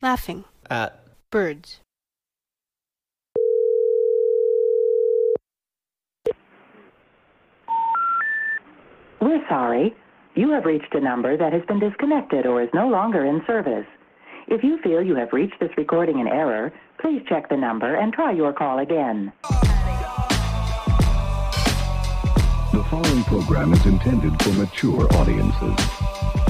Laughing. At. Birds. We're sorry. You have reached a number that has been disconnected or is no longer in service. If you feel you have reached this recording in error, please check the number and try your call again. The following program is intended for mature audiences.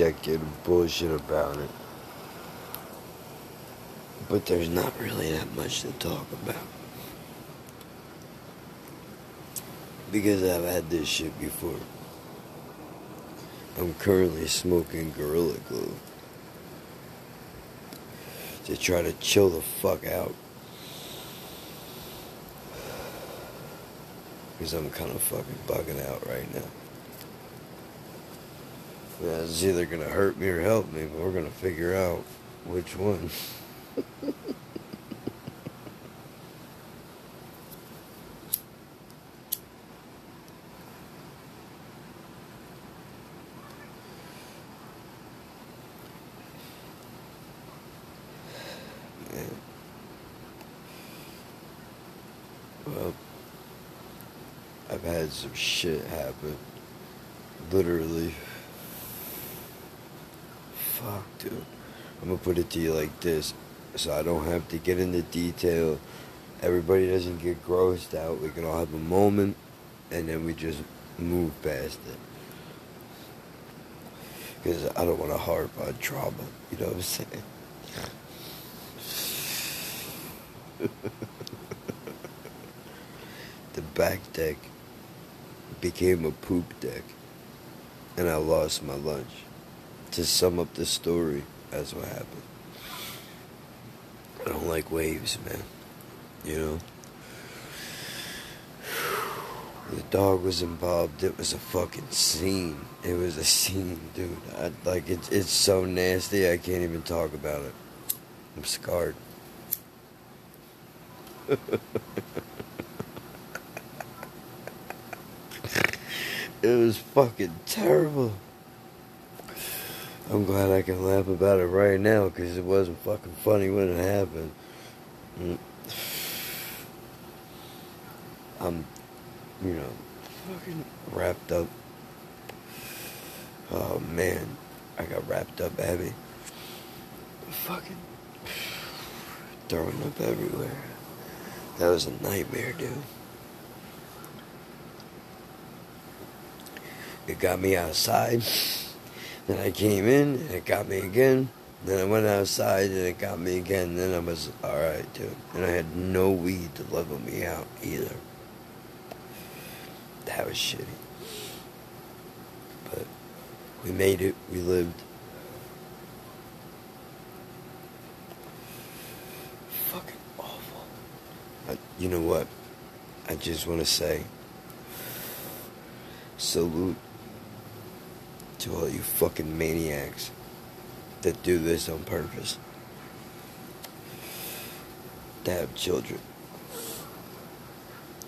I check in bullshit about it. But there's not really that much to talk about. Because I've had this shit before. I'm currently smoking Gorilla Glue to try to chill the fuck out. Because I'm kind of fucking bugging out right now. It's either gonna hurt me or help me, but we're gonna figure out which one. Well, I've had some shit happen. Literally. Fuck, dude. I'm gonna put it to you like this, so I don't have to get into detail. Everybody doesn't get grossed out. We can all have a moment, and then we just move past it. Because I don't want to harp on trauma. You know what I'm saying? the back deck became a poop deck, and I lost my lunch. To sum up the story, that's what happened. I don't like waves, man. You know? The dog was involved. It was a fucking scene. It was a scene, dude. I, like, it's it's so nasty, I can't even talk about it. I'm scarred. It was fucking terrible. I'm glad I can laugh about it right now because it wasn't fucking funny when it happened. Mm. I'm, you know, fucking wrapped up. Oh man, I got wrapped up heavy. Fucking throwing up everywhere. That was a nightmare, dude. It got me outside. Then I came in and it got me again. Then I went outside and it got me again. Then I was alright, too. And I had no weed to level me out either. That was shitty. But we made it. We lived. Fucking awful. I, you know what? I just want to say salute to all you fucking maniacs that do this on purpose. To have children.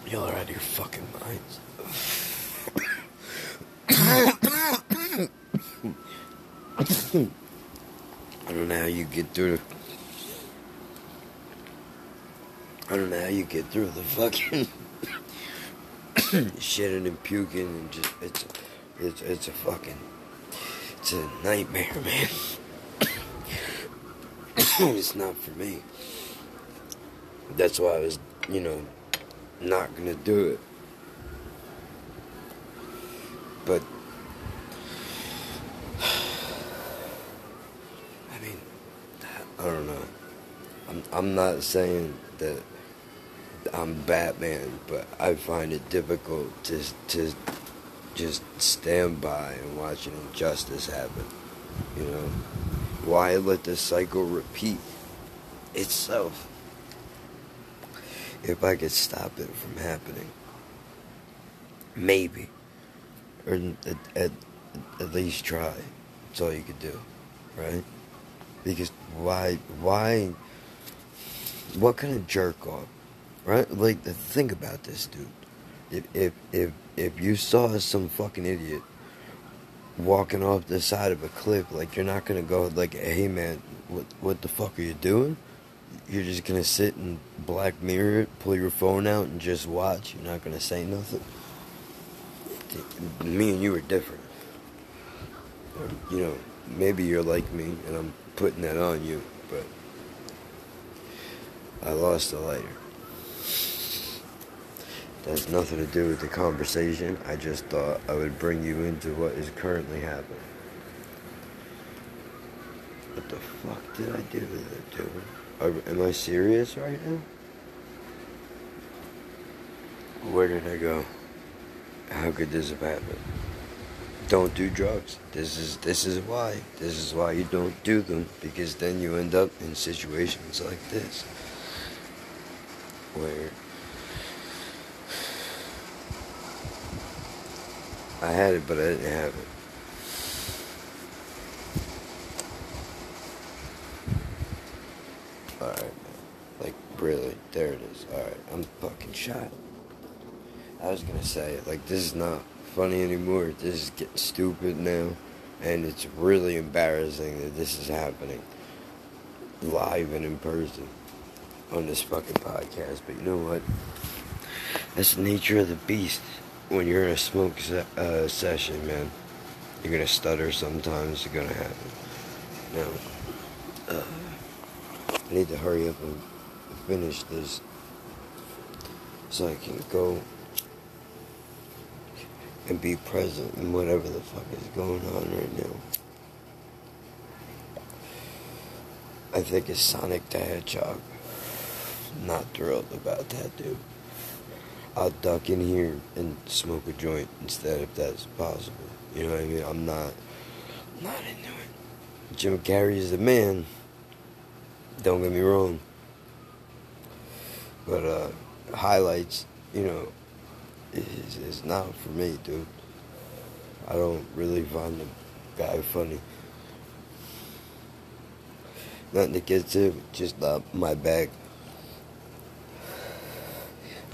Y'all are out of your fucking minds. I don't know how you get through. I don't know how you get through the fucking shitting and puking and just it's it's it's a fucking it's a nightmare, man. it's not for me. That's why I was, you know, not gonna do it. But I mean, I don't know. I'm I'm not saying that I'm Batman, but I find it difficult to to just stand by and watch an injustice happen. You know, why let the cycle repeat itself? If I could stop it from happening, maybe, or at, at, at least try. That's all you could do, right? Because why? Why? What kind of jerk off, right? Like, think about this, dude. If if if if you saw some fucking idiot walking off the side of a cliff, like you're not gonna go like, "Hey man, what what the fuck are you doing?" You're just gonna sit and black mirror it, pull your phone out, and just watch. You're not gonna say nothing. Me and you are different. You know, maybe you're like me, and I'm putting that on you, but I lost a lighter. That has nothing to do with the conversation. I just thought I would bring you into what is currently happening. What the fuck did I do with it, dude? Am I serious right now? Where did I go? How could this have happened? Don't do drugs. This is this is why. This is why you don't do them because then you end up in situations like this where I had it, but I didn't have it. Alright, man. Like, really, there it is. Alright, I'm fucking shot. I was gonna say, like, this is not funny anymore. This is getting stupid now. And it's really embarrassing that this is happening live and in person on this fucking podcast. But you know what? That's the nature of the beast when you're in a smoke se- uh, session, man, you're gonna stutter sometimes. It's gonna happen. Now, uh, I need to hurry up and finish this so I can go and be present in whatever the fuck is going on right now. I think it's Sonic the Hedgehog. Not thrilled about that, dude. I'll duck in here and smoke a joint instead if that's possible. You know what I mean? I'm not not into it. Jim Carrey is the man. Don't get me wrong. But uh highlights, you know, is is not for me, dude. I don't really find the guy funny. Nothing against him, just my bag.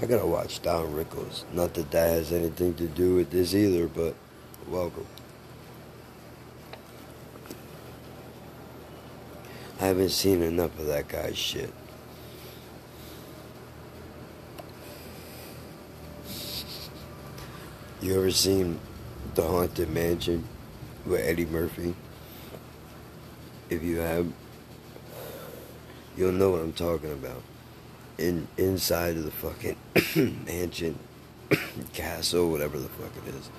I gotta watch Don Rickles. Not that that has anything to do with this either, but welcome. I haven't seen enough of that guy's shit. You ever seen The Haunted Mansion with Eddie Murphy? If you have, you'll know what I'm talking about in inside of the fucking mansion, castle, whatever the fuck it is.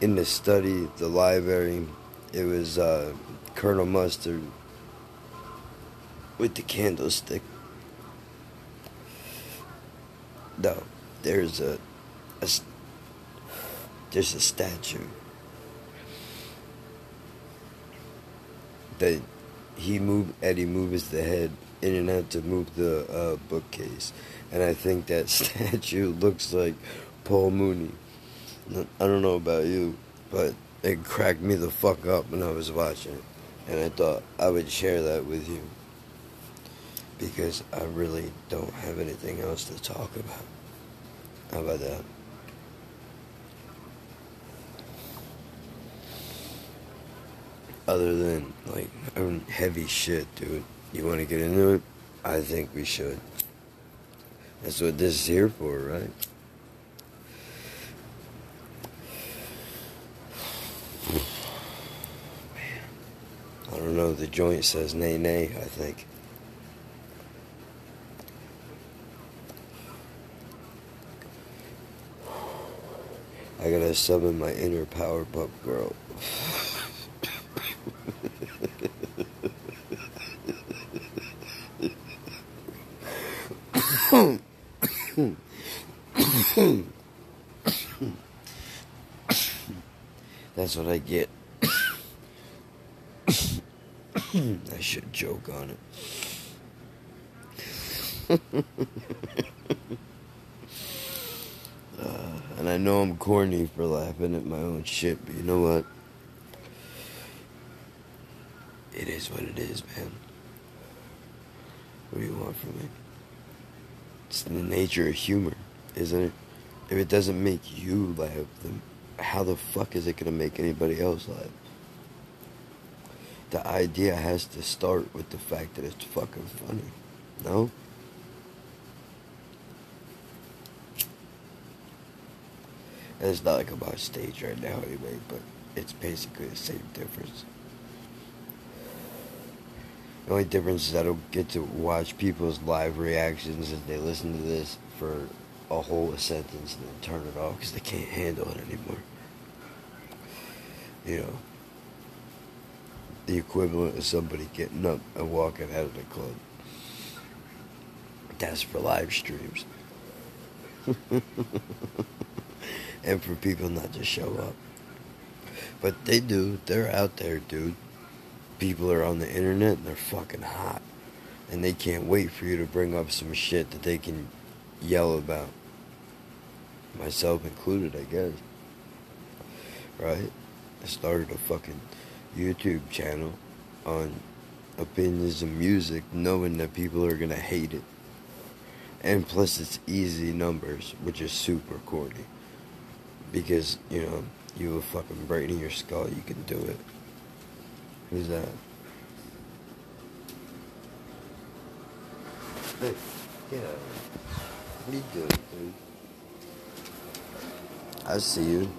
In the study, the library, it was uh, Colonel Mustard with the candlestick. No, there's a, a there's a statue that he moved Eddie moves the head in and out to move the uh, bookcase, and I think that statue looks like Paul Mooney. I don't know about you, but it cracked me the fuck up when I was watching it, and I thought I would share that with you because I really don't have anything else to talk about. How about that? Other than like heavy shit, dude. You want to get into it? I think we should. That's what this is here for, right? Man, I don't know. The joint says nay, nay, I think. I gotta summon my inner Powerpuff Girl. That's what I get. I should joke on it. uh, and I know I'm corny for laughing at my own shit, but you know what? It is what it is, man. What do you want from me? It's the nature of humor, isn't it? If it doesn't make you laugh, then how the fuck is it gonna make anybody else laugh? The idea has to start with the fact that it's fucking funny. No? And it's not like I'm on stage right now anyway, but it's basically the same difference. The only difference is I don't get to watch people's live reactions as they listen to this for a whole sentence and then turn it off because they can't handle it anymore. You know, the equivalent of somebody getting up and walking out of the club. That's for live streams. and for people not to show up. But they do. They're out there, dude. People are on the internet and they're fucking hot. And they can't wait for you to bring up some shit that they can yell about. Myself included, I guess. Right? I started a fucking YouTube channel on opinions of music, knowing that people are gonna hate it. And plus, it's easy numbers, which is super corny. Because, you know, you have a fucking brain in your skull, you can do it. Who's that? Hey, get out. Dude? I see you.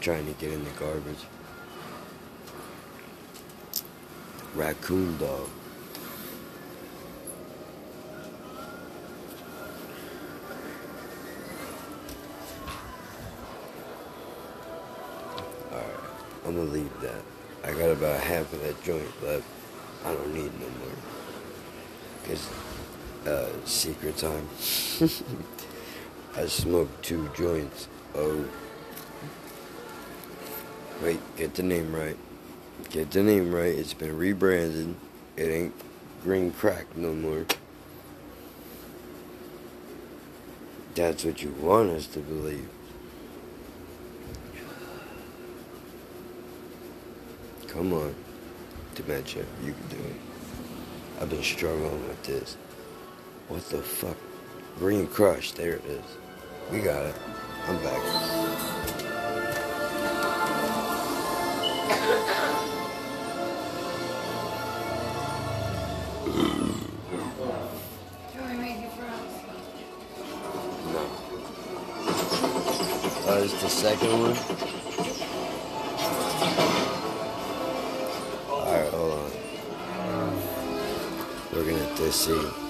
Trying to get in the garbage. Raccoon dog. I'm gonna leave that. I got about half of that joint left. I don't need no more. Cause, uh, secret time. I smoked two joints. Oh. Wait, get the name right. Get the name right. It's been rebranded. It ain't green crack no more. That's what you want us to believe. Come on, dementia, you can do it. I've been struggling with this. What the fuck? Green Crush, there it is. We got it. I'm back. Do we make it for us? No. Oh, it's the second one? Alright, hold on. We're gonna have to see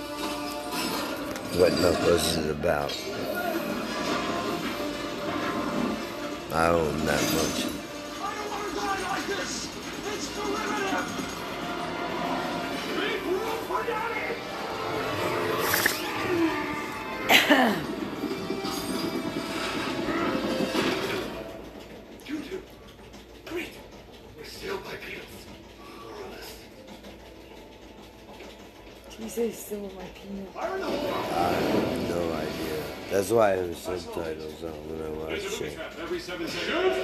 what Knuckles is about. I him that much. That's why I have subtitles on when I watch There's a booby shit. trap every seven seconds.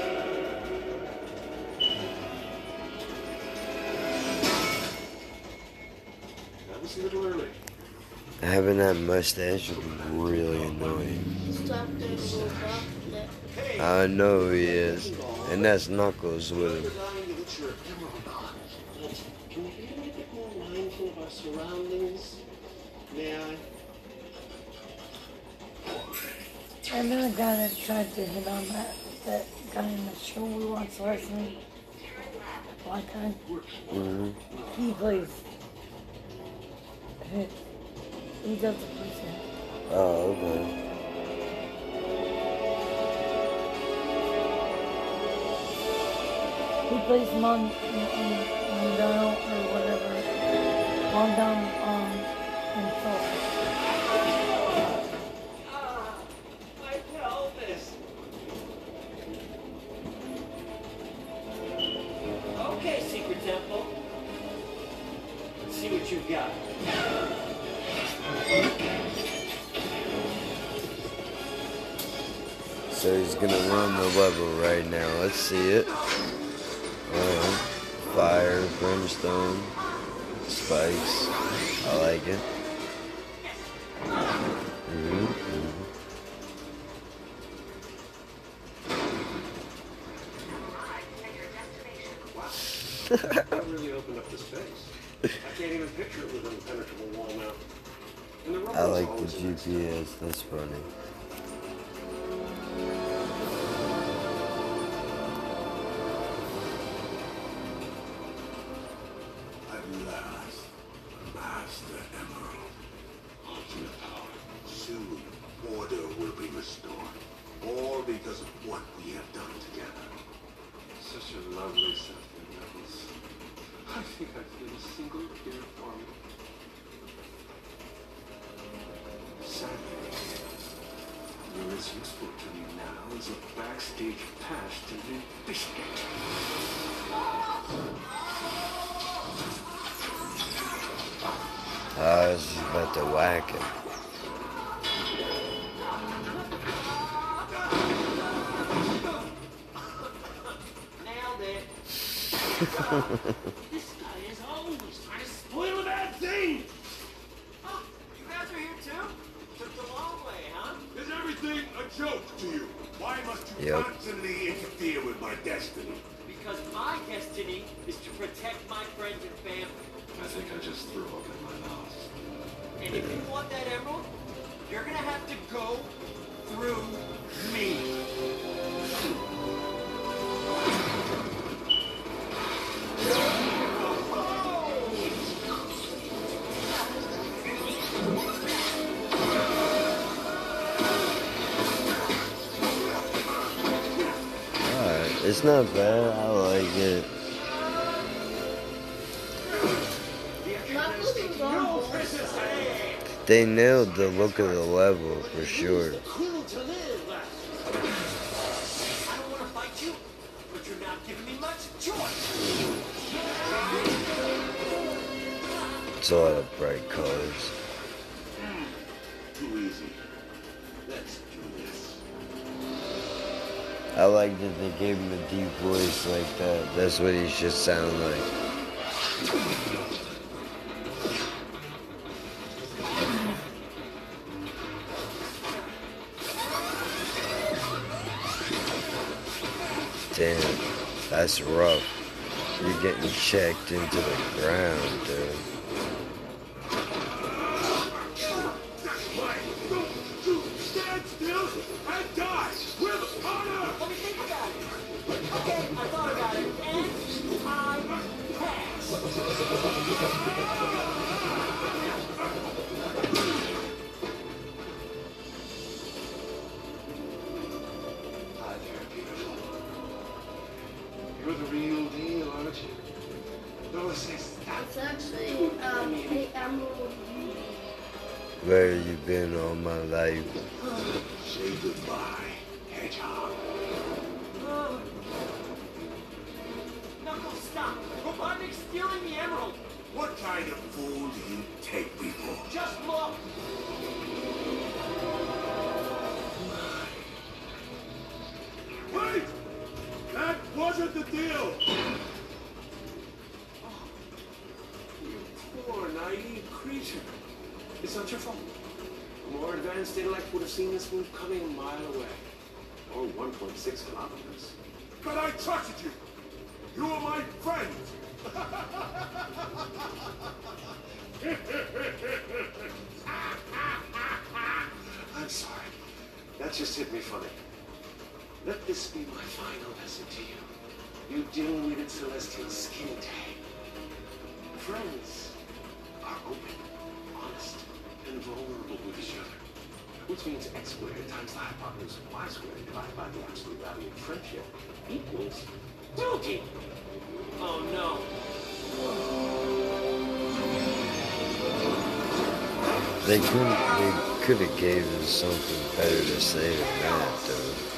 That was a little early. Having that mustache would be really annoying. Stop there, little buck. I know he is. And that's Knuckles with him. tried to hit on that, that guy in the show we watched last night. Black guy. Mm-hmm. He plays. He, he does the person. Oh, okay. He plays Mon, Mondano or whatever. Mondano, um, himself. See what you've got. So he's gonna run the level right now. Let's see it. Fire, brimstone, spikes. I like it. Mhm. That really opened up the space. I can't even picture it with an impenetrable wall now. I like the. GPS. That's funny. Now as a backstage pass to the biscuit. Ah, she's about to whack him. Nailed it. this guy is always trying to spoil a bad thing. Oh, you guys are here too? Took the long way, huh? Is everything a joke to you? Why must you Yep. constantly interfere with my destiny? Because my destiny is to protect my friends and family. I think I just threw up in my mouth. And if you want that emerald, you're gonna have to go through me. Not bad. I like it. They nailed the look of the level for sure. It's a lot of bright like that they gave him a deep voice like that. That's what he should sound like. Damn, that's rough. You're getting checked into the ground, dude. diminuted celestial skin tag. Friends are open, honest, and vulnerable with each other. Which means x squared times the hypotenuse of y squared divided by the absolute value of friendship equals duty. Oh no. They could they could have gave us something better to say than that though.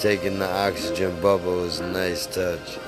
taking the oxygen bubble was a nice touch.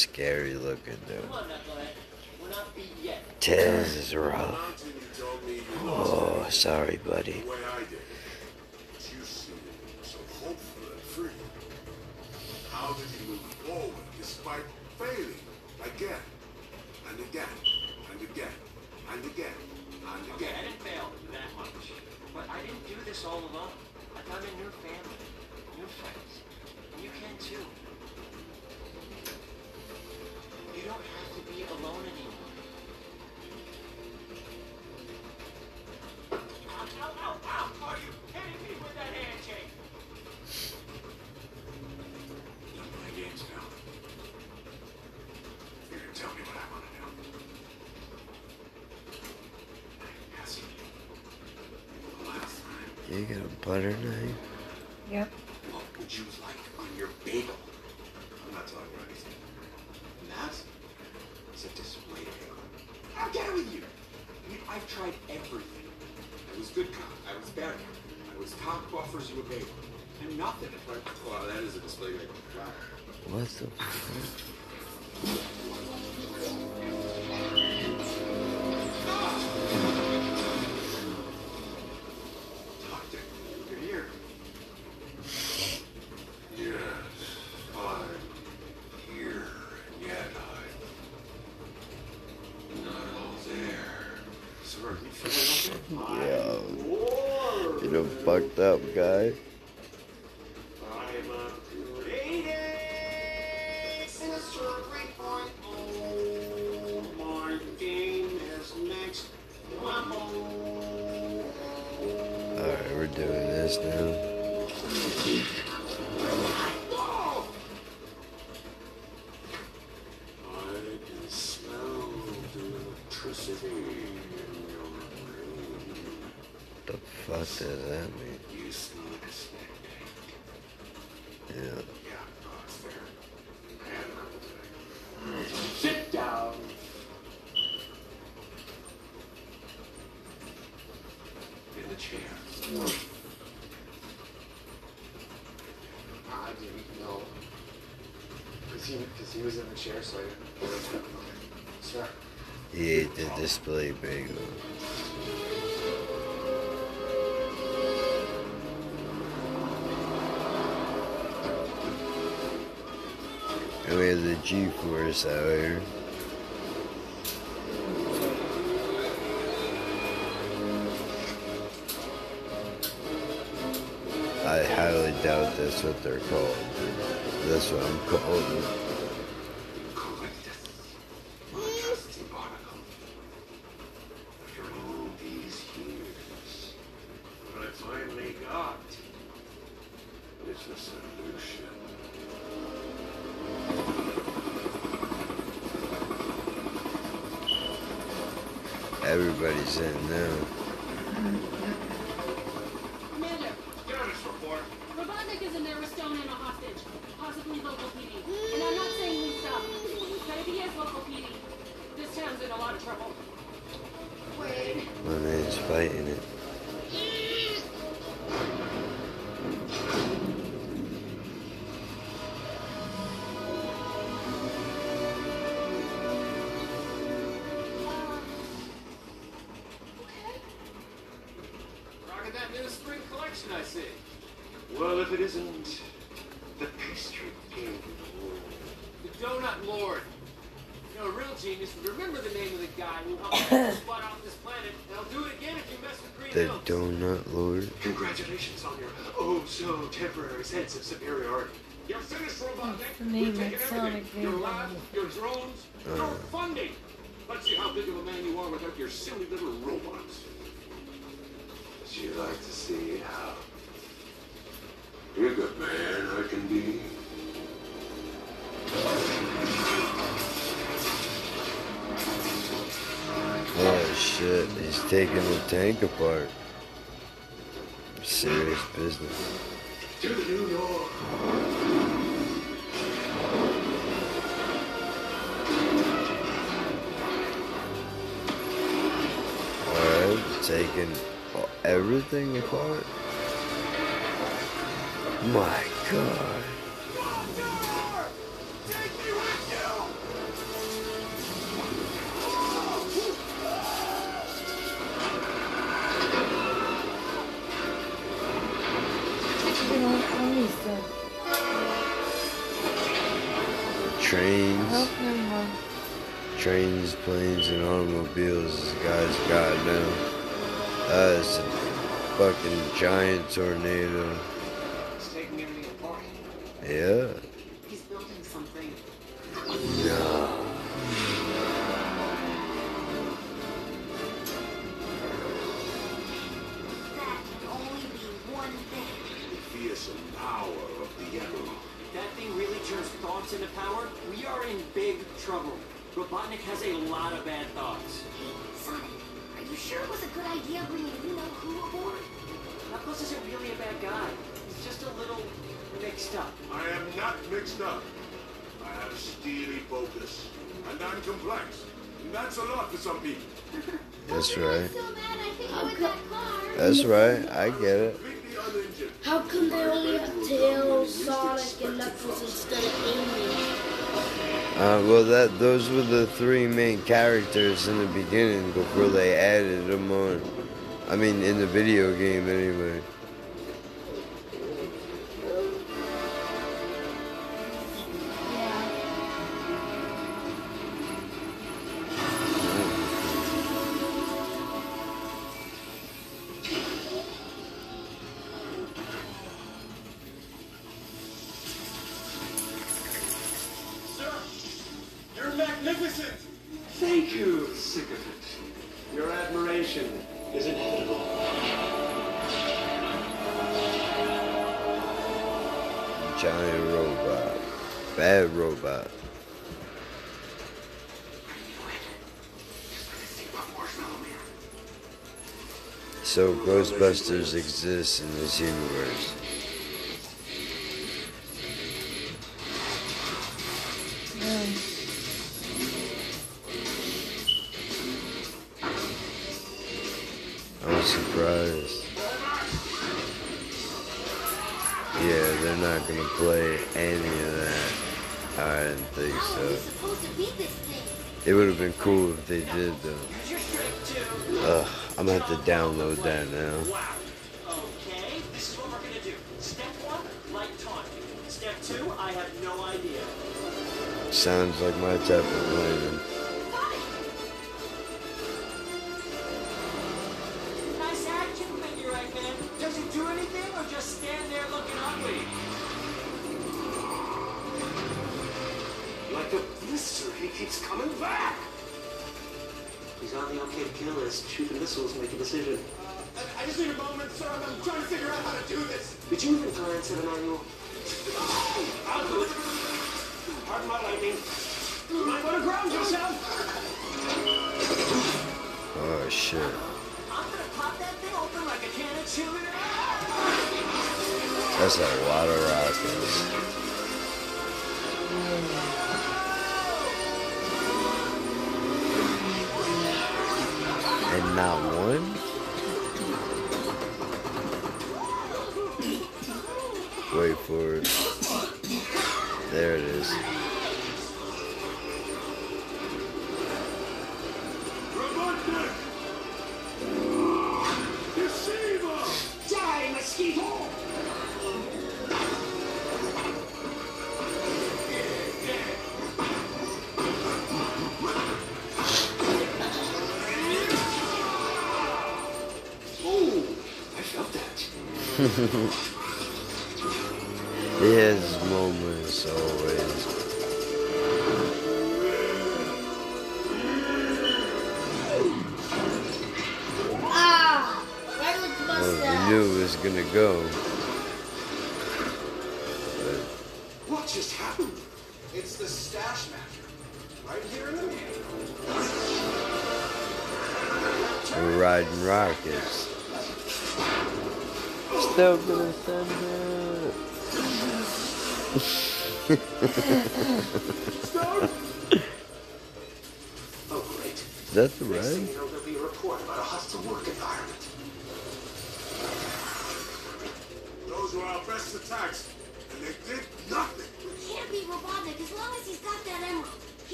scary looking, dude. Tez is rough. Oh, sorry, buddy. How did move forward despite failing again and again and again and again I didn't fail that much, but I didn't do this all alone. I found a new family, new friends, and you can too. Was in the chair, so I didn't. Sir. Ate the display bagel. And we have the G-Force out here. I highly doubt that's what they're called. That's what I'm calling them. Trusty Barnacle. After all these years, what I finally got is a solution. Everybody's in now. Commander, Status report. Robotnik is in there with Stone and a hostage, possibly local PD. And I'm not saying we stop, uh, but if he is local PD, this town's in a lot of trouble. Wait. My man's fighting it. Drones, your Uh. funding. Let's see how big of a man you are without your silly little robots. Would you like to see how big a man I can be? Oh shit, he's taking the tank apart. Serious business. To the New York. Taking everything apart. My god. Trains, trains, planes, and automobiles this guy's got now. That's a fucking giant tornado. He's taking everything apart. Yeah. He's building something. No. That can only be one thing. The fearsome power of the Emerald. If that thing really turns thoughts into power, we are in big trouble. Robotnik has a lot of bad thoughts. Hey, Sonic, are you sure it was a good idea bringing you know who aboard? Knuckles isn't really a bad guy. He's just a little mixed up. I am not mixed up. I have steely focus, and I'm complex. And that's a lot for some people. That's right. So mad I hit you with that car. That's right. I get it. How come they only have Tails, Sonic, and Knuckles instead of Amy? Uh, well, that those were the three main characters in the beginning before they added them on. I mean, in the video game anyway. Thank you, sycophant. Your admiration is inevitable. Giant robot. Bad robot. So Ghostbusters exists in this universe. Did though. Ugh, I'm gonna have to download that now. Okay, this is what we're gonna do. Step one, light taunt. Step two, I have no idea. Sounds like my type of planning.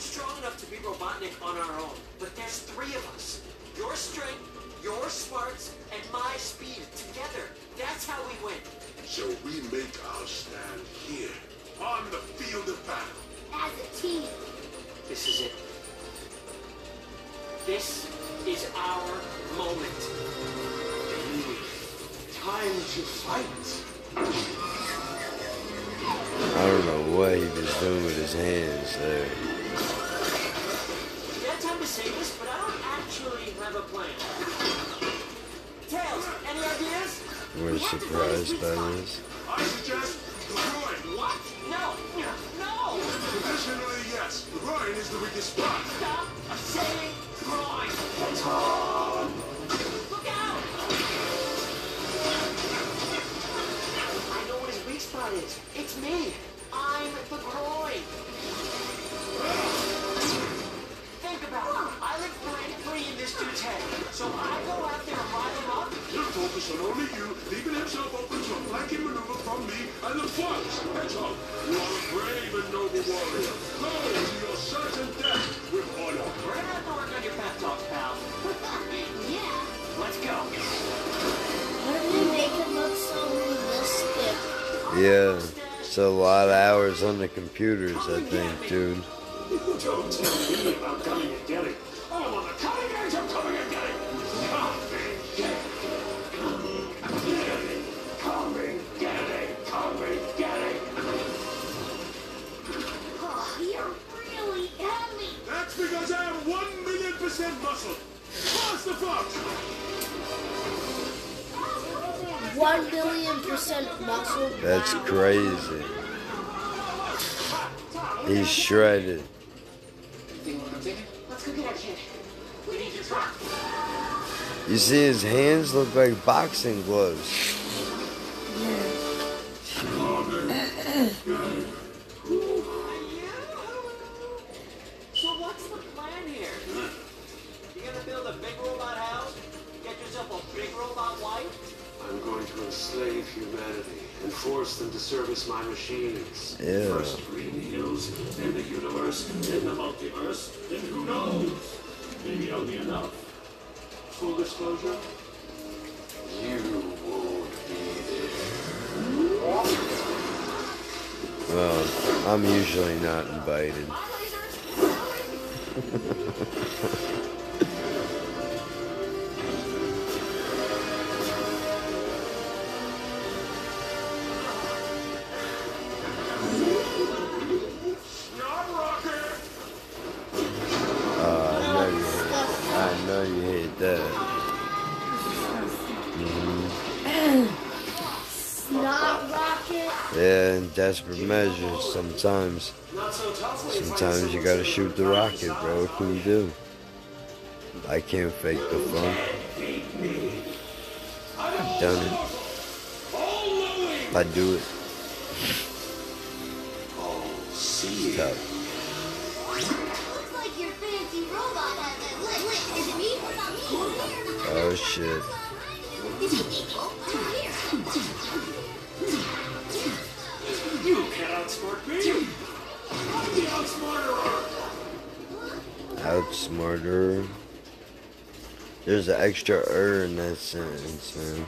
Aren't strong enough to beat Robotnik on our own, but there's three of us. Your strength, your smarts, and my speed together. That's how we win. So we make our stand here, on the field of battle. As a team. This is it. This is our moment. Time to fight. I don't know what he was doing with his hands there. We had time to say this, but I don't actually have a plan. Tails, any ideas? We're surprised by this. I suggest the groin. What? No, no! Traditionally, yes, the groin is the weakest spot. Stop saying groin! It's on! Look out! I know what his weak spot is. It's me. I'm the groin. Think about it. I live rent free in this dude's head. So I go out there and rile him up. He'll focus on only you, leaving himself open to a flanking maneuver from me and the Fox. Hedgehog, you are a brave and noble warrior. Go to your certain death with honor. We're gonna have to work on your pep talks, pal. yeah. Let's go. How did they make it look so realistic? Yeah, it's a lot of hours on the computers, I think, dude. Don't tell me about coming and getting. I'm on the cutting edge of coming and getting. And you're really heavy. That's because I have one million percent muscle. One billion percent muscle. That's crazy. He's shredded. Let's go get kid. You see his hands look like boxing gloves. So force them to service my machines. Yeah. First green hills, then the universe, then the multiverse, then who knows? Maybe I'll be enough. Full disclosure, you won't be there. Well, I'm usually not invited. desperate measures, sometimes. Sometimes you gotta shoot the rocket, bro. What can you do? I can't fake the fun. I've done it. I do it. It's tough. Oh, Looks like outsmarter! There's an extra er in that sentence, man.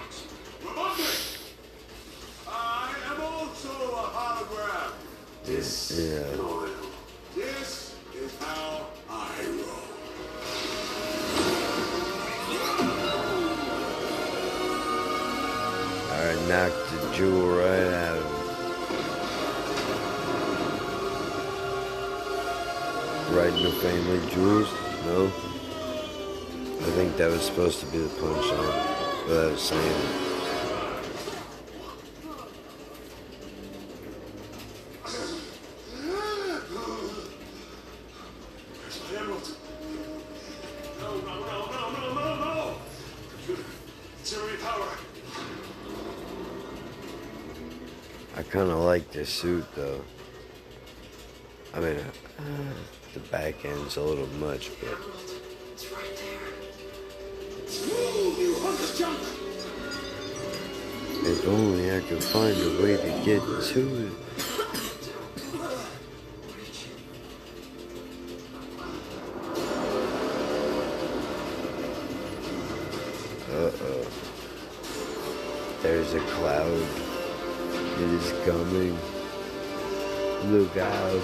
Supposed to be the punchline. Was saying it. I kind of like this suit though. I mean, uh, the back end's a little much, but find a way to get to it. Uh-oh. There's a cloud. It is coming. Look out.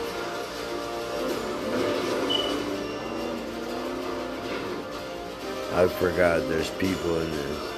I forgot there's people in this.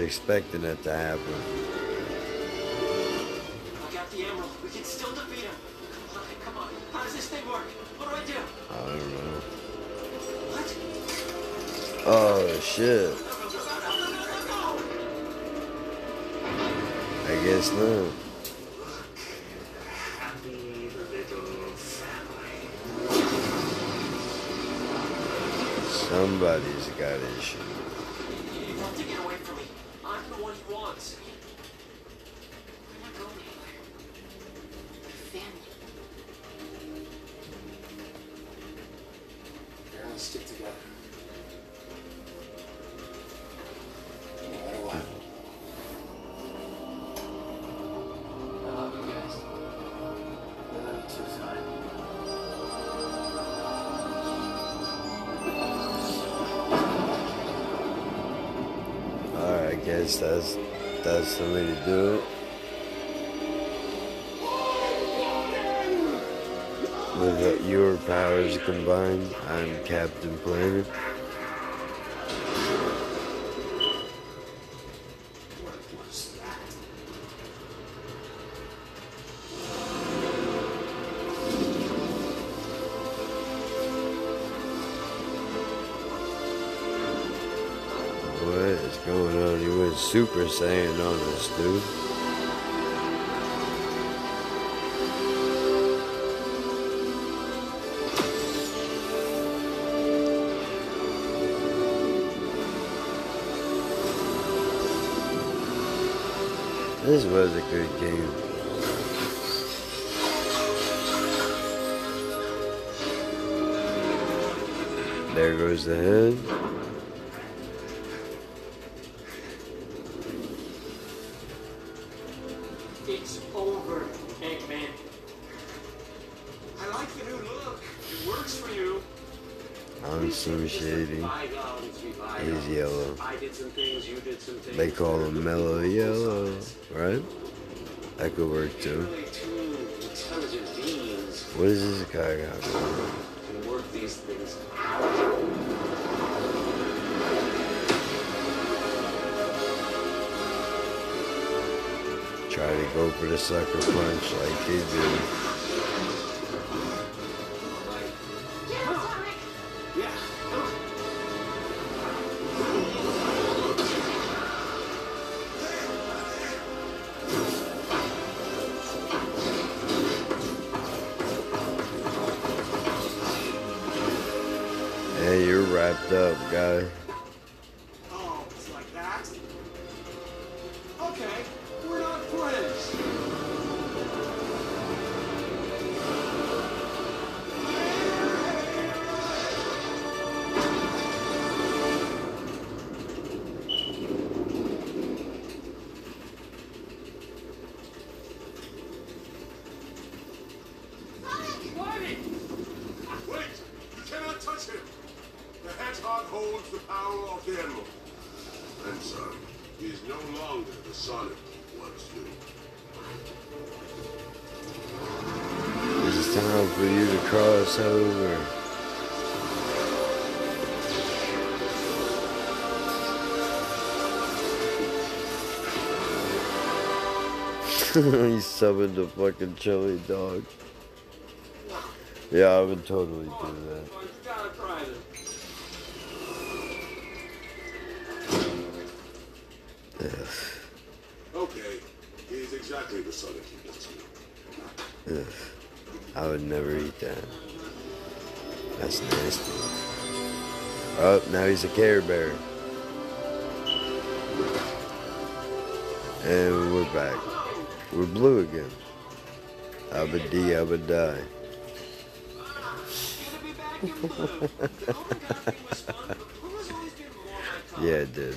Expecting it to happen. I got the emerald. We can still defeat him. Come on, come on. How does this thing work? What do I do? I don't know. What? Oh, shit. I guess not. Happy little family. Somebody's got issues. That's that's the way to do it. With your powers combined, I'm Captain Planet. saying on this, dude. This was a good game. There goes the head. shading is yellow. They call them mellow yellow, right? That could work too. What is this guy got Try to go for the sucker punch like he did. he summoned a fucking chili dog. Yeah, I would totally do that. Okay, he's exactly the son of he. Ugh. I would never eat that. That's nasty. Oh, now he's a Care Bear. And we're back. We're blue again. Abba dee, die. yeah, it did.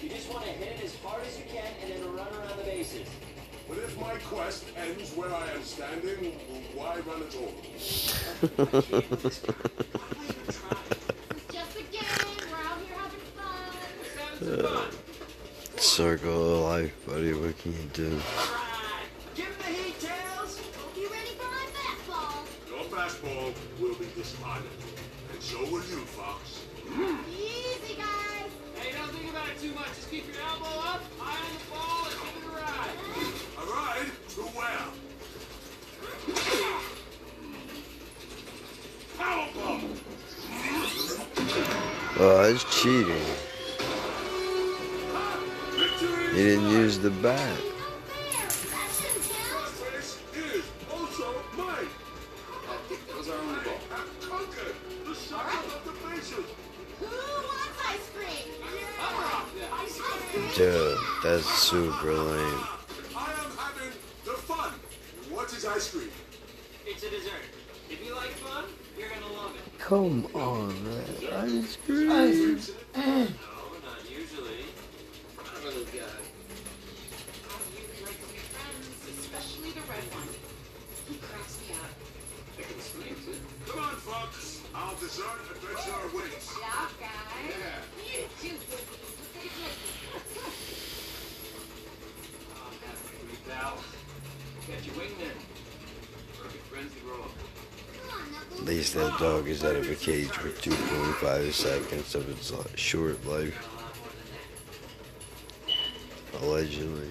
You just want to hit it as hard as you can and then run around the bases. But if my quest ends where I am standing, why run at all? Just a game. We're out here having fun. Uh, circle of life, buddy. What can you do? Give him the heat, Tails! Hope you're ready for my fastball. Your fastball will be dishonored, and so will you, Fox. Too much. Just keep your elbow up, eye on the ball, and give it a ride. A ride to where? Powerbomb! Oh, that's cheating. He didn't use the bat. That's super lame. I am having the fun. What is ice cream? It's a dessert. If you like fun, you're gonna love it. Come on, man. Ice cream. No, not usually. I'm a little guy. Especially the red one. He cracks me up. I can swing too. Come on, Fox. Our dessert adventure awaits. job, guys. Yeah. You too. I'm happy for you, pal. Got your wing there. Perfect frenzy roll. At least that dog is out of a cage for 2.5 seconds of its short life. Allegedly.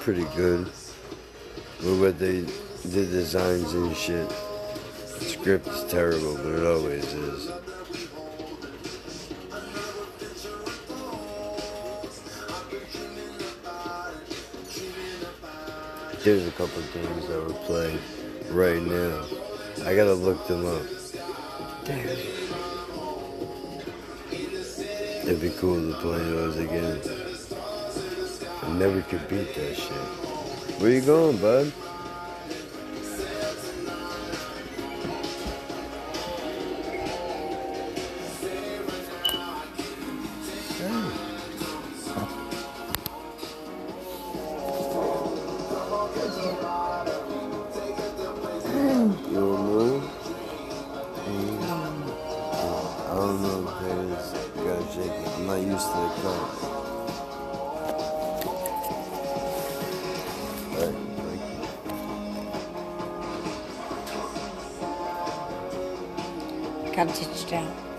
Pretty good with what they the designs and shit. The script is terrible, but it always is. There's a couple games that were played right now. I gotta look them up. Damn. It'd be cool to play those again. Never could beat that shit. Where you going, bud? Like,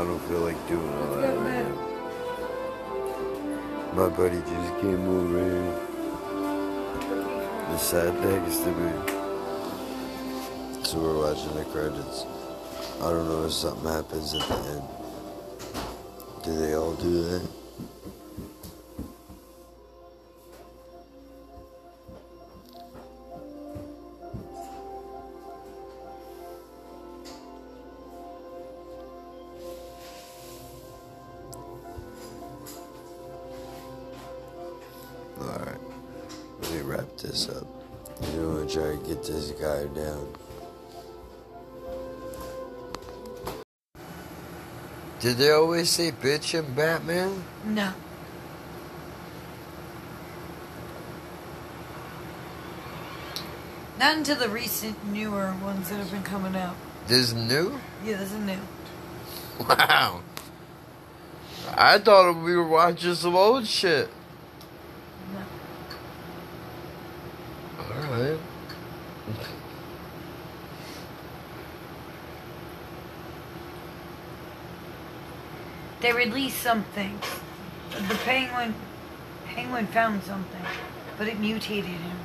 I don't feel like doing all that right now. My buddy just came over here. The sat next to me. So we're watching the credits. I don't know if something happens at the end. Do they all do that? They say bitch in Batman? No. Not until the recent newer ones that have been coming out. This is new? Yeah, this is new. Wow. I thought we were watching some old shit. Alright. They released something. The penguin, penguin found something, but it mutated him.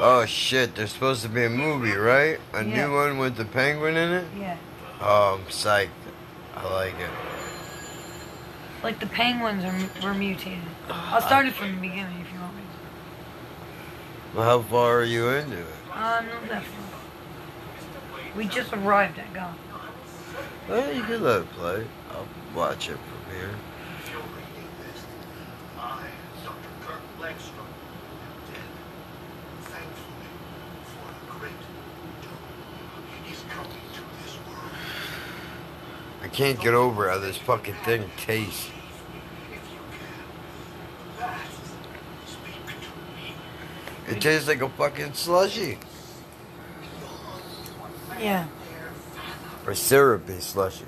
Oh shit, there's supposed to be a movie, right? A Yeah. new one with the penguin in it? Yeah, Oh, I'm psyched. I like it. like the penguins are were mutated. I'll start it from the beginning if you want me. To. Well, how far are you into it? to. Uh, no, that's fine. We just arrived at Gotham. Well, you can let it play. I'll watch it from here. I, Dr. Kirk Langstrom, am dead. Thankfully, for the great doom is coming to this world. I can't get over how this fucking thing tastes. It tastes like a fucking slushy. Yeah. Or syrupy slushy.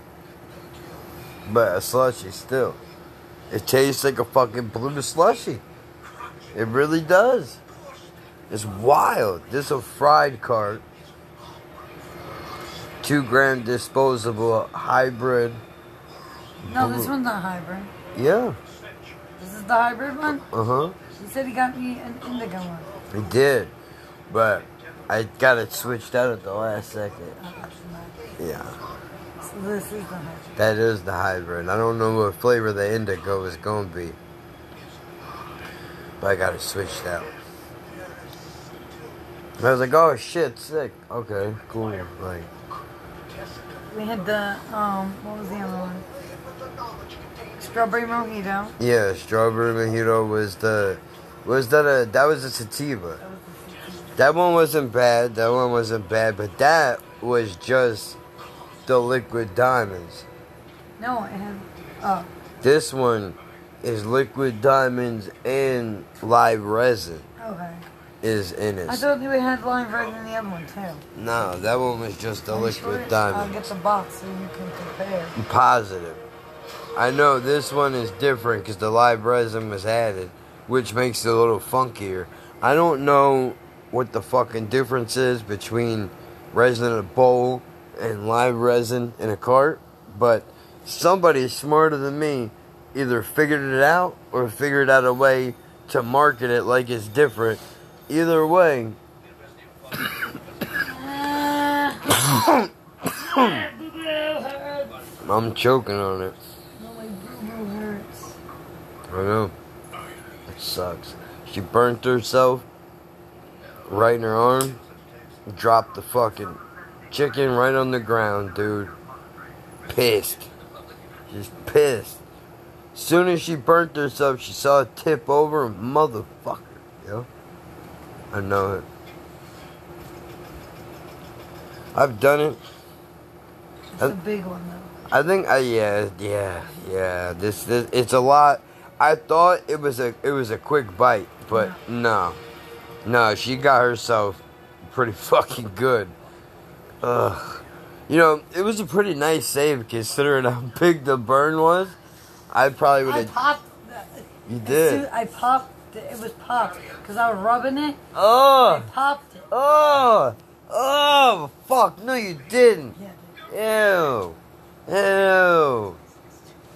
But a slushy still. It tastes like a fucking blue slushy. It really does. It's wild. This is a FRYD cart. Two gram disposable hybrid. No, this one's not hybrid. Yeah. This is the hybrid one. Uh huh. He said he got me an indigo one. He did. But I got it switched out at the last second. Yeah. This is the hybrid. That is the hybrid. I don't know what flavor the indigo is going to be. But I got it switched out. I was like, oh shit, sick. Okay, cool. Like, We had the um, what was the other one? Strawberry mojito. yeah, strawberry mojito was the, was that a, that was a sativa. That one wasn't bad. That one wasn't bad. But that was just the liquid diamonds. No, had. Oh, uh, This one is liquid diamonds and live resin okay. is in it. I thought we had live resin in the other one too. No, that one was just Are you liquid sure? Uh, diamond. I'll get the box so you can compare. Positive. I know this one is different because the live resin was added, which makes it a little funkier. I don't know what the fucking difference is between resin in a bowl and live resin in a cart, but somebody smarter than me either figured it out or figured out a way to market it like it's different. Either way, I'm choking on it. No, my boo hurts. I know. It sucks. She burnt herself right in her arm. Dropped the fucking chicken right on the ground, dude. Pissed. Just pissed. As soon as she burnt herself, she saw it tip over. Motherfucker. Yo. I know it. I've done it. It's a big one though. I think, uh, yeah, yeah, yeah. This, this, it's a lot. I thought it was a, it was a quick bite, but no, no. She got herself pretty fucking good. Ugh. You know, it was a pretty nice save considering how big the burn was. I probably would have. popped. That You did. I popped. It was popped because I was rubbing it. Oh. I popped it. Oh, oh, fuck! No, you didn't. Ew, ew. Yo,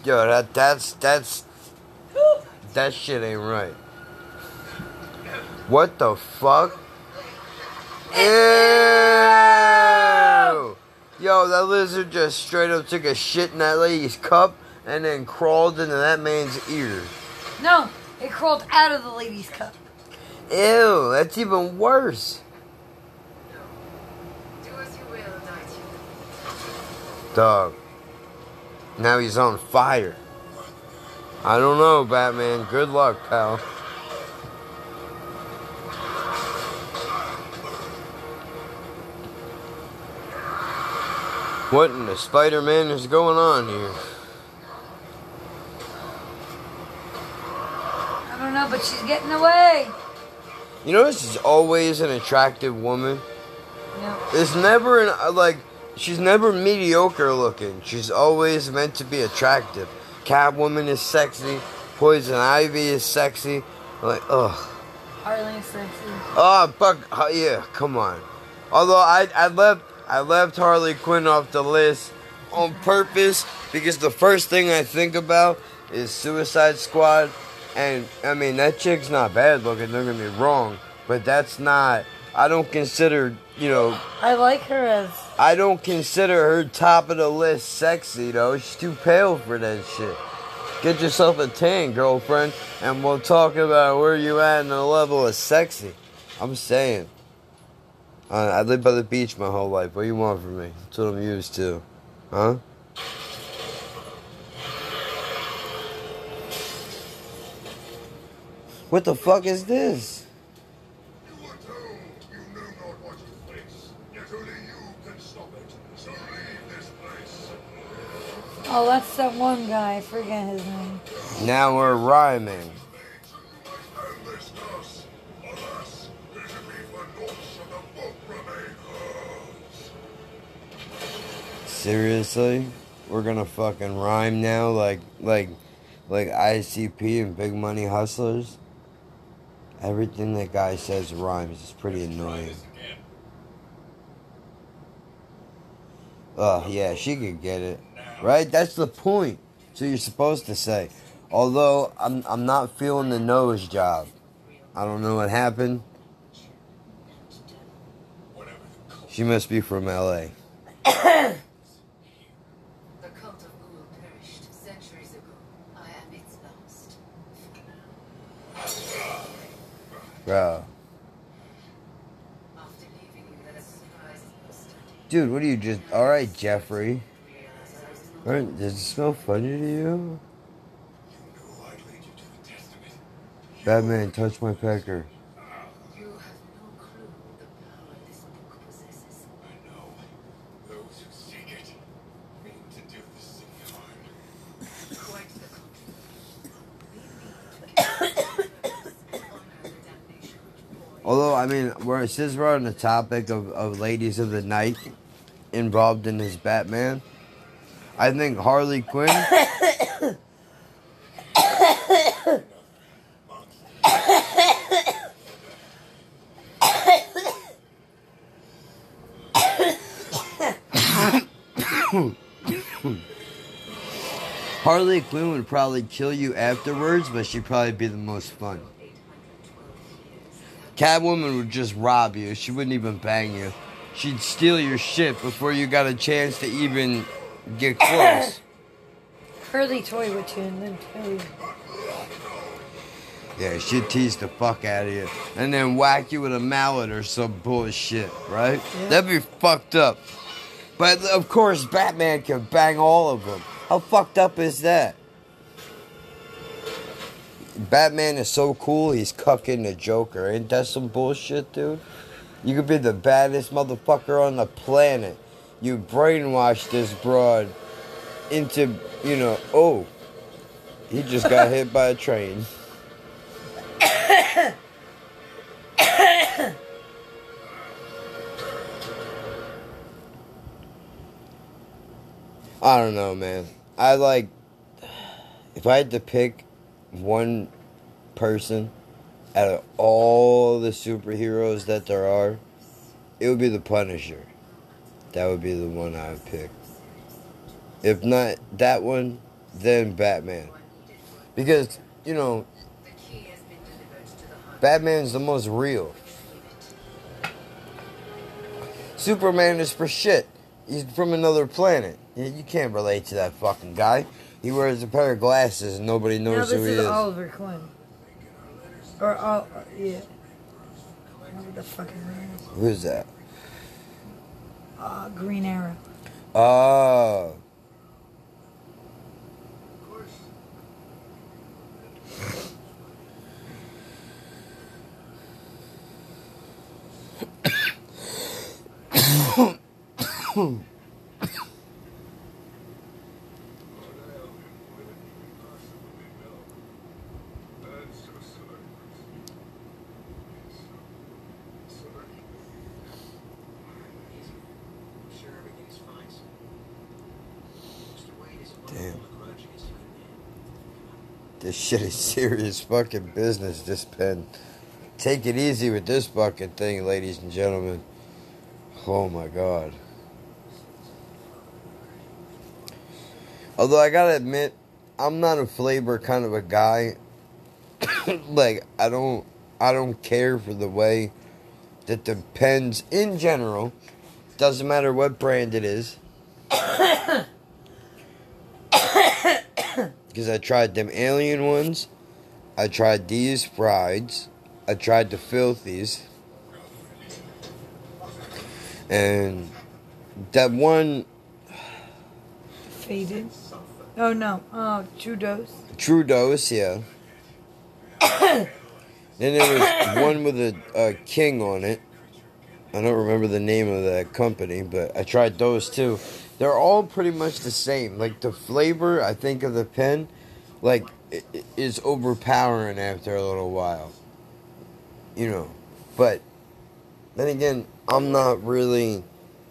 that that's that's that shit ain't right. What the fuck? Ew. Yo, that lizard just straight up took a shit in that lady's cup and then crawled into that man's ear. No, it crawled out of the lady's cup. Ew, that's even worse. Dog. Now he's on fire. I don't know, Batman. Good luck, pal. What in the Spider Man is going on here? I don't know, but she's getting away. You know, this is always an attractive woman. No. It's never an uh, like she's never mediocre looking. She's always meant to be attractive. Catwoman is sexy. Poison Ivy is sexy. Like, ugh. Harley sexy. Oh, fuck. Yeah, come on. Although I, I left, I left Harley Quinn off the list on purpose because the first thing I think about is Suicide Squad, and I mean that chick's not bad looking. Don't get me wrong, but that's not. I don't consider, you know, I like her as. I don't consider her top of the list sexy though. She's too pale for that shit. Get yourself a tan, girlfriend, and we'll talk about where you at in the level of sexy. I'm saying. Uh, I lived by the beach my whole life. What do you want from me? That's what I'm used to. Huh? What the fuck is this? Oh, that's that one guy. I forget his name. Now we're rhyming. Seriously? We're gonna fucking rhyme now like like like ICP and Big Money Hustlas? Everything that guy says rhymes. It's pretty annoying. Oh, yeah, she could get it. Right? That's the point. So you're supposed to say. Although I'm I'm not feeling the nose job. I don't know what happened. She must be from LA. The cult of Ul perished centuries ago. I am its last. Bro. After leaving you, let us surprise the study. Dude, what are you just alright, Jeffrey? Alright, does it smell funny to you? Batman, touch my pecker. You have no clue the power this book possesses. I know. Those who seek it mean to do the same harm. Quite the Although, I mean, we're, since we're on the topic of, of ladies of the night involved in this Batman, I think Harley Quinn. Harley Quinn would probably kill you afterwards, but she'd probably be the most fun. Catwoman would just rob you. She wouldn't even bang you. She'd steal your shit before you got a chance to even get close. Curly toy with you and then kill. Yeah, she'd tease the fuck out of you. And then whack you with a mallet or some bullshit, right? That'd be fucked up. But of course, Batman can bang all of them. How fucked up is that? Batman is so cool, he's cucking the Joker. Ain't that some bullshit, dude? You could be the baddest motherfucker on the planet. You brainwashed this broad. into, you know, oh, he just got hit by a train. I don't know, man. I like if I had to pick one person out of all the superheroes that there are, it would be the Punisher. That would be the one I would pick. If not that one, then Batman. Because, you know, Batman's the most real. Superman is for shit. He's from another planet. You you can't relate to that fucking guy. He wears a pair of glasses and nobody knows this who he is This is. Oliver Queen. Or, oh, yeah. Whatever the fucking is. Who's that? Uh, Green Arrow. Oh. Damn. This shit is serious fucking business, this pen. Take it easy with this fucking thing, ladies and gentlemen. Oh my god. Although I gotta admit, I'm not a flavor kind of a guy. like I don't I don't care for the way that the pens in general, doesn't matter what brand it is. Because I tried them alien ones. I tried these FRYDs. I tried the filthies. And that one Faded. Oh, no. Oh, Trudeau's. True Dose, yeah. then there was one with a, a king on it. I don't remember the name of that company, but I tried those too. They're all pretty much the same. Like the flavor, I think of the pen, like is overpowering after a little while. You know, but then again, I'm not really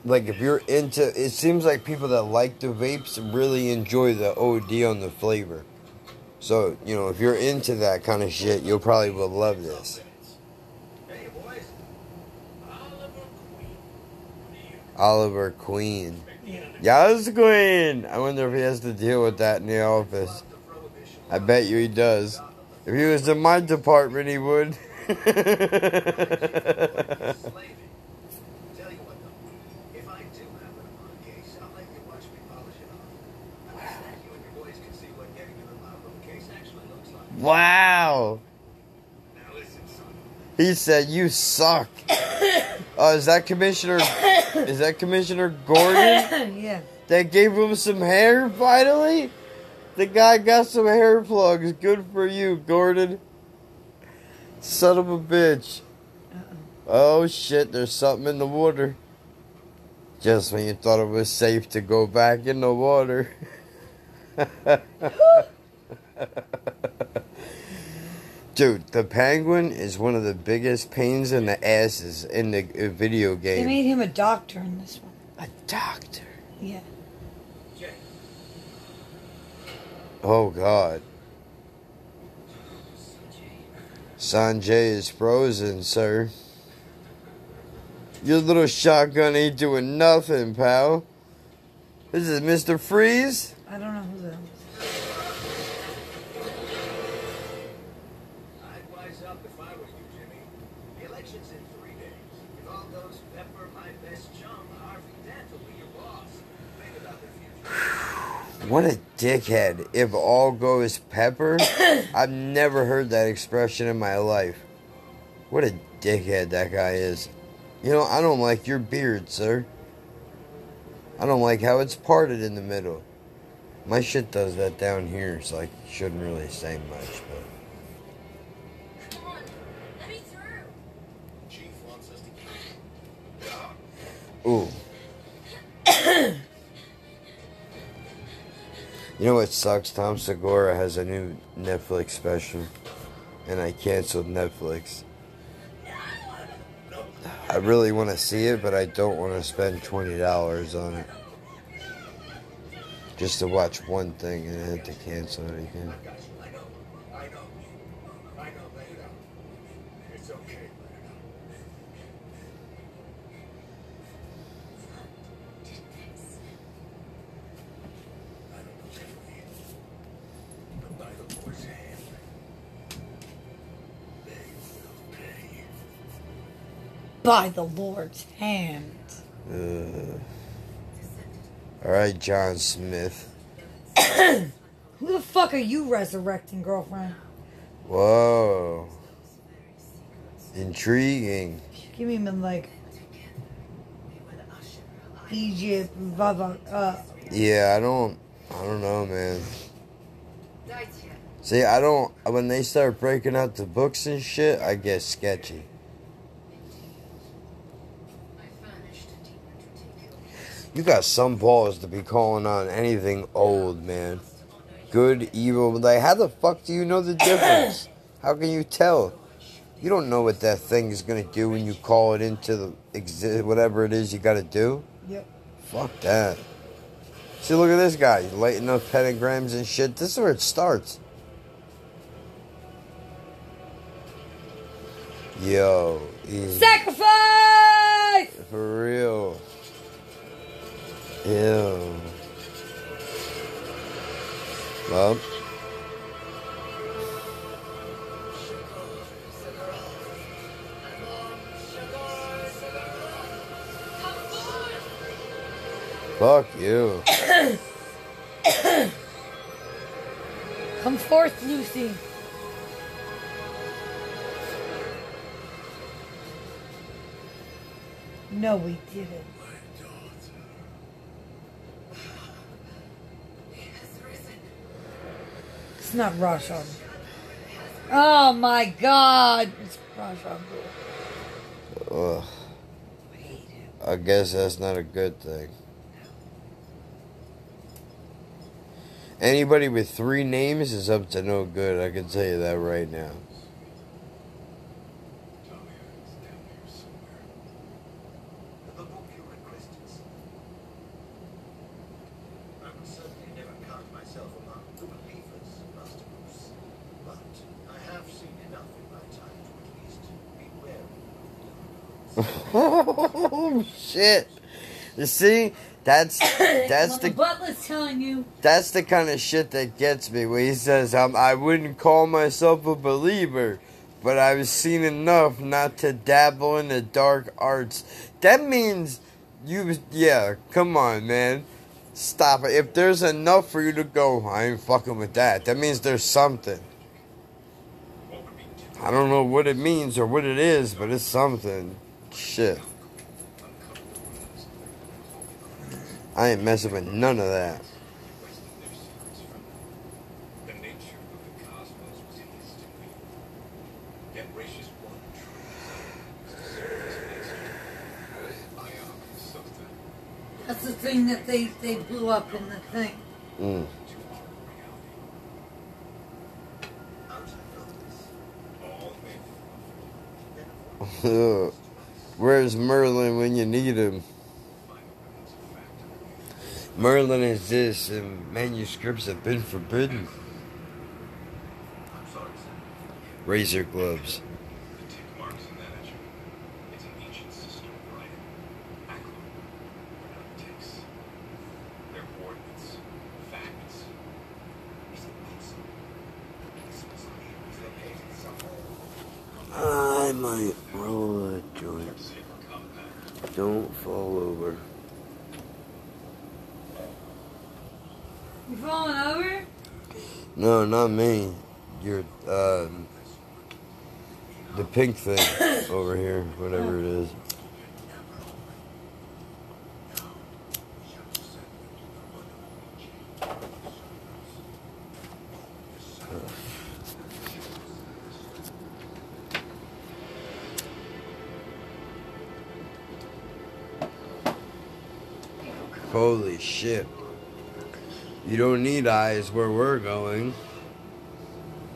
like if you're into. It seems like people that like the vapes really enjoy the OD on the flavor. So you know, if you're into that kind of shit, you'll probably will love this. Hey boys Oliver Queen. Queen. I wonder if he has to deal with that in the office. I bet you he does. If he was in my department, he would. wow. He said, "You suck." Oh, is that Commissioner? Is that Commissioner Gordon? yeah. That gave him some hair finally? The guy got some hair plugs. Good for you, Gordon. Son of a bitch. Oh shit, there's something in the water. Just when you thought it was safe to go back in the water. Dude, the penguin is one of the biggest pains in the asses in the uh, video game. They made him a doctor in this one. A doctor? Yeah. Oh God. Sanjay is frozen, sir. Your little shotgun ain't doing nothing, pal. This is Mr. Freeze? I don't know What a dickhead. If all goes pepper? I've never heard that expression in my life. What a dickhead that guy is. You know, I don't like your beard, sir. I don't like how it's parted in the middle. My shit does that down here, so I shouldn't really say much, but. Come You know what sucks? Tom Segura has a new Netflix special, and I canceled Netflix. I really want to see it, but I don't want to spend twenty dollars on it just to watch one thing and then to cancel it again. By the Lord's hand. Uh, all right, John Smith. Who the fuck are you resurrecting, girlfriend? Whoa. Intriguing. Give me them like Egypt, blah blah. Uh, Yeah, I don't. I don't know, man. See, I don't. When they start breaking out the books and shit, I get sketchy. You got some balls to be calling on anything old, man. Good, evil. Like, how the fuck do you know the difference? How can you tell? You don't know what that thing is gonna do when you call it into the exi- whatever it is you gotta do. Yep. Fuck that. See, look at this guy. He's lighting up pentagrams and shit. This is where it starts. Yo, sacrifice. For real. Ew. Well. Fuck you. Come forth, Lucy. No, we didn't. It's not Roshan. Oh my god! It's. Ugh. I guess that's not a good thing. Anybody with three names is up to no good. I can tell you that right now. The book you requested. I would certainly never count myself among the believers, Master Bruce. But I have seen enough in my time to at least be wary. Oh shit! You see, that's that's Well, the butler's telling you. that's the kind of shit that gets me. When he says, um, "I wouldn't call myself a believer, but I've seen enough not to dabble in the dark arts." That means you, yeah. Come on, man. Stop it. If there's enough for you to go, I ain't fucking with that. That means there's something. I don't know what it means or what it is, but it's something. Shit. I ain't messing with none of that. The nature of the cosmos was in his doing. Yet Ratius one That's the thing that they, they blew up in the thing. Mm. Where's Merlin when you need him? Merlin exists and manuscripts have been forbidden. Razor gloves. I might roll a joint. Don't fall over. You falling over? No, not me. You're um, the pink thing over here, whatever it is. Holy shit. You don't need eyes where we're going.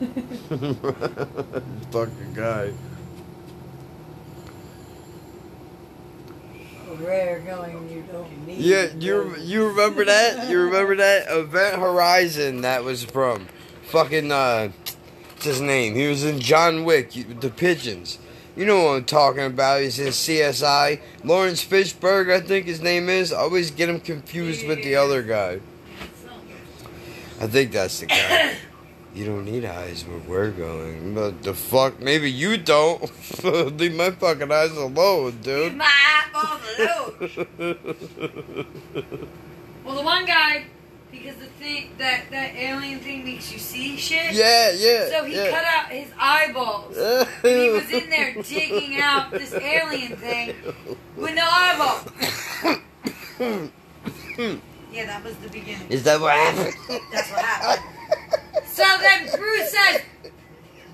Fucking guy. Where going, you don't need. Yeah, you you remember that? You remember that Event Horizon? That was from fucking uh, what's his name? He was in John Wick, the pigeons. You know what I'm talking about? He's in CSI. Laurence Fishburne, I think his name is. I always get him confused with the other guy. I think that's the guy. You don't need eyes where we're going. But the fuck? Maybe you don't. Leave my fucking eyes alone, dude. My eyeballs alone. Well, the one guy, because the thing that that alien thing makes you see shit. Yeah, yeah, So he yeah. cut out his eyeballs, and he was in there digging out this alien thing with no eyeball. Yeah, that was the beginning. Is that what happened? That's what happened. So then Bruce says,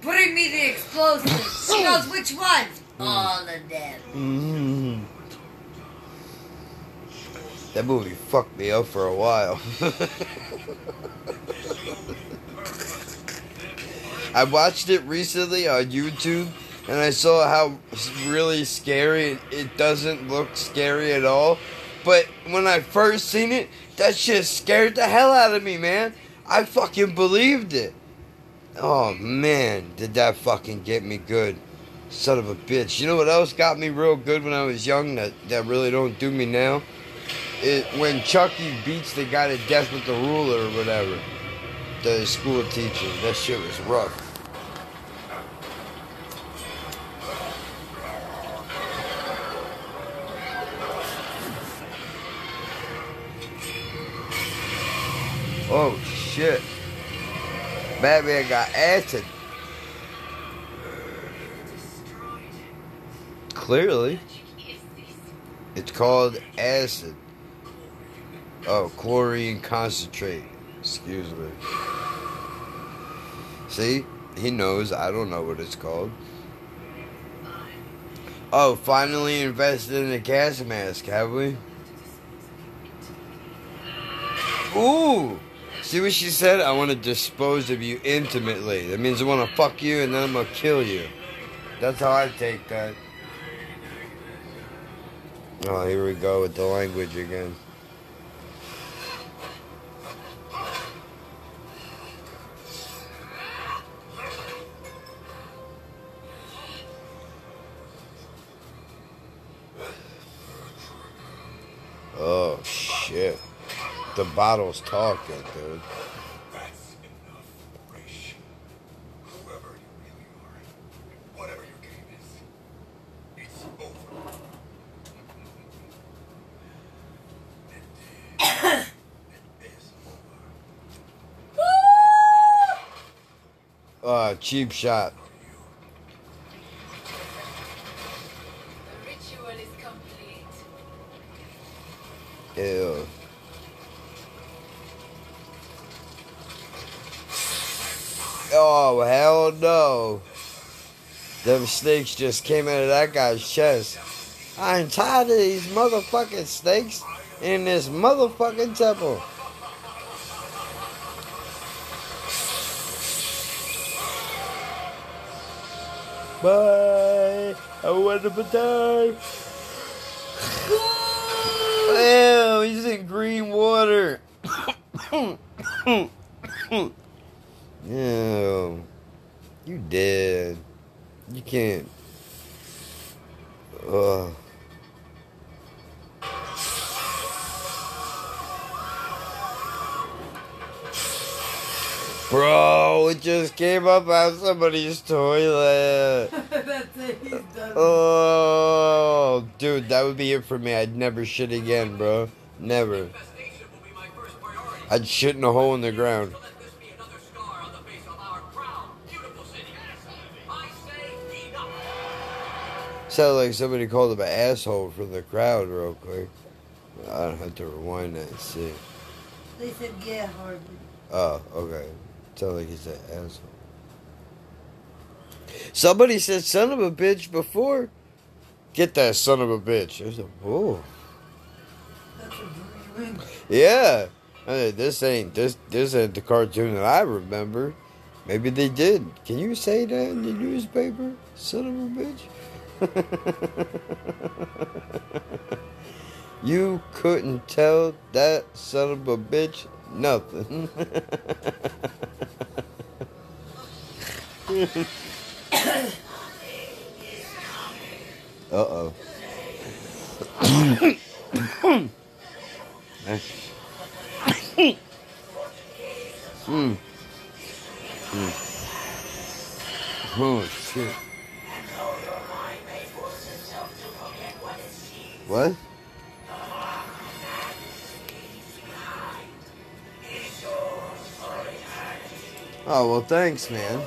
"Bring me the explosives." She goes, "Which one?" All of them. Mm. That movie fucked me up for a while. I watched it recently on YouTube and I saw how really scary it doesn't look scary at all. But when I first seen it, that shit scared the hell out of me, man. I fucking believed it. Oh man, did that fucking get me good. Son of a bitch. You know what else got me real good when I was young that, that really don't do me now? It when Chucky beats the guy to death with the ruler or whatever. The school teacher. That shit was rough. Oh shit. Batman got acid. Clearly. It's called acid. Oh, chlorine concentrate. Excuse me. See? He knows. I don't know what it's called. Oh, finally invested in a gas mask, have we? Ooh! See what she said? I want to dispose of you intimately. That means I want to fuck you and then I'm going to kill you. That's how I take that. Oh, here we go with the language again. Is, it's over. Uh, cheap shot. The ritual is complete. Ew. Oh, hell no. Them snakes just came out of that guy's chest. I'm tired of these motherfucking snakes in this motherfucking temple. Bye. Have a wonderful time. Ew, he's in green water. Ew. You dead. You can't. Ugh. Bro, it just came up out somebody's toilet. That's it. He's done. Oh, dude, that would be it for me. I'd never shit again, bro. Never. I'd shit in a hole in the ground. Sounded like somebody called him an asshole from the crowd real quick. I don't have to rewind that and see. They said, yeah, Harvey. Oh, okay. Sounded like he said asshole. Somebody said son of a bitch before. Get that son of a bitch. I was like, whoa. That's a dream. Yeah. Hey, this ain't this this ain't the cartoon that I remember. Maybe they did. Can you say that in the newspaper? Son of a bitch. You couldn't tell that son of a bitch nothing. uh oh. Hmm. Hmm. Oh shit. What? Oh well, thanks, man.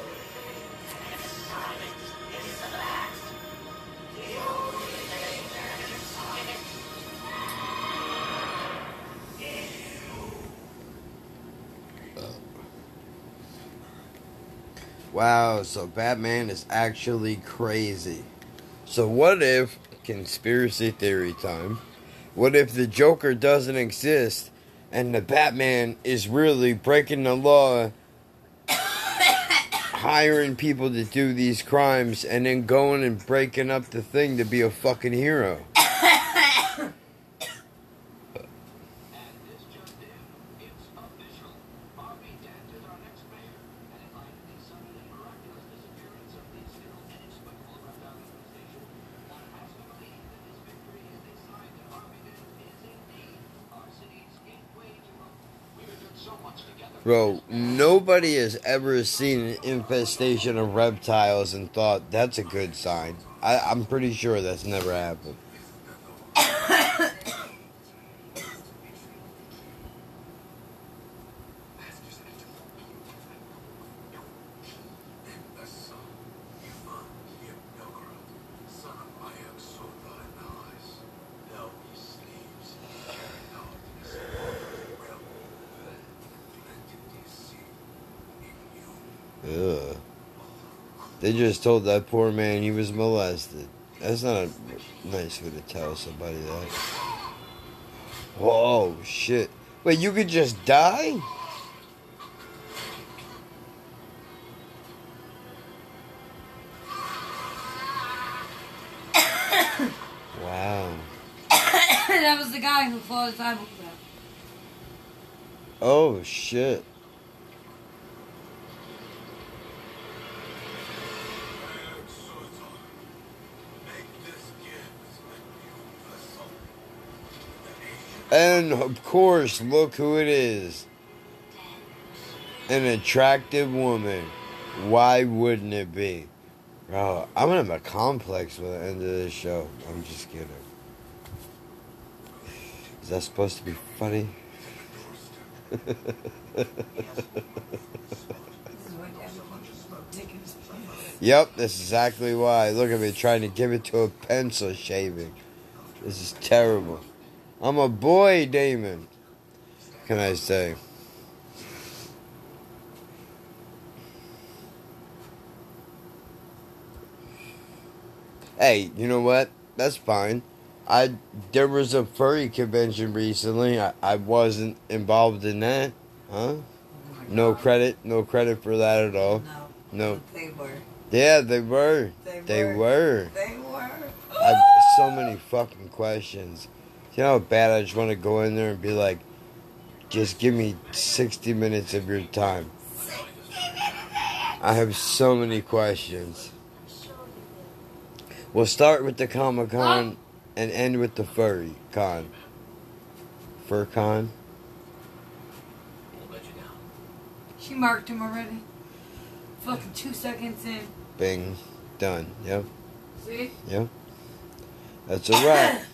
Wow, so Batman is actually crazy. So what if conspiracy theory time? What if the Joker doesn't exist and the Batman is really breaking the law hiring people to do these crimes and then going and breaking up the thing to be a fucking hero? Bro, nobody has ever seen an infestation of reptiles and thought that's a good sign. I, I'm pretty sure that's never happened. Ugh. They just told that poor man he was molested. That's not a nice way to tell somebody that. Whoa, shit. Wait, you could just die? wow. that was the guy who fought his eyeball out. Oh, shit. And of course, look who it is. An attractive woman. Why wouldn't it be? Bro, I'm gonna have a complex by the end of this show. I'm just kidding. Is that supposed to be funny? yep, that's exactly why. Look at me trying to give it to a pencil shaving. This is terrible. I'm a boy, Damon. Can I say? Hey, you know what? That's fine. I there was a furry convention recently. I, I wasn't involved in that. Huh? Oh no credit, no credit for that at all. No. They were. Yeah, they were. They They were. were. They were. I have so many fucking questions. You know how bad I just want to go in there and be like, just give me 60 minutes of your time. I have so many questions. We'll start with the Comic Con and end with the furry con. Fur con? She marked him already. Fucking two seconds in. Bing. Done. Yep. See? Yep. That's a wrap.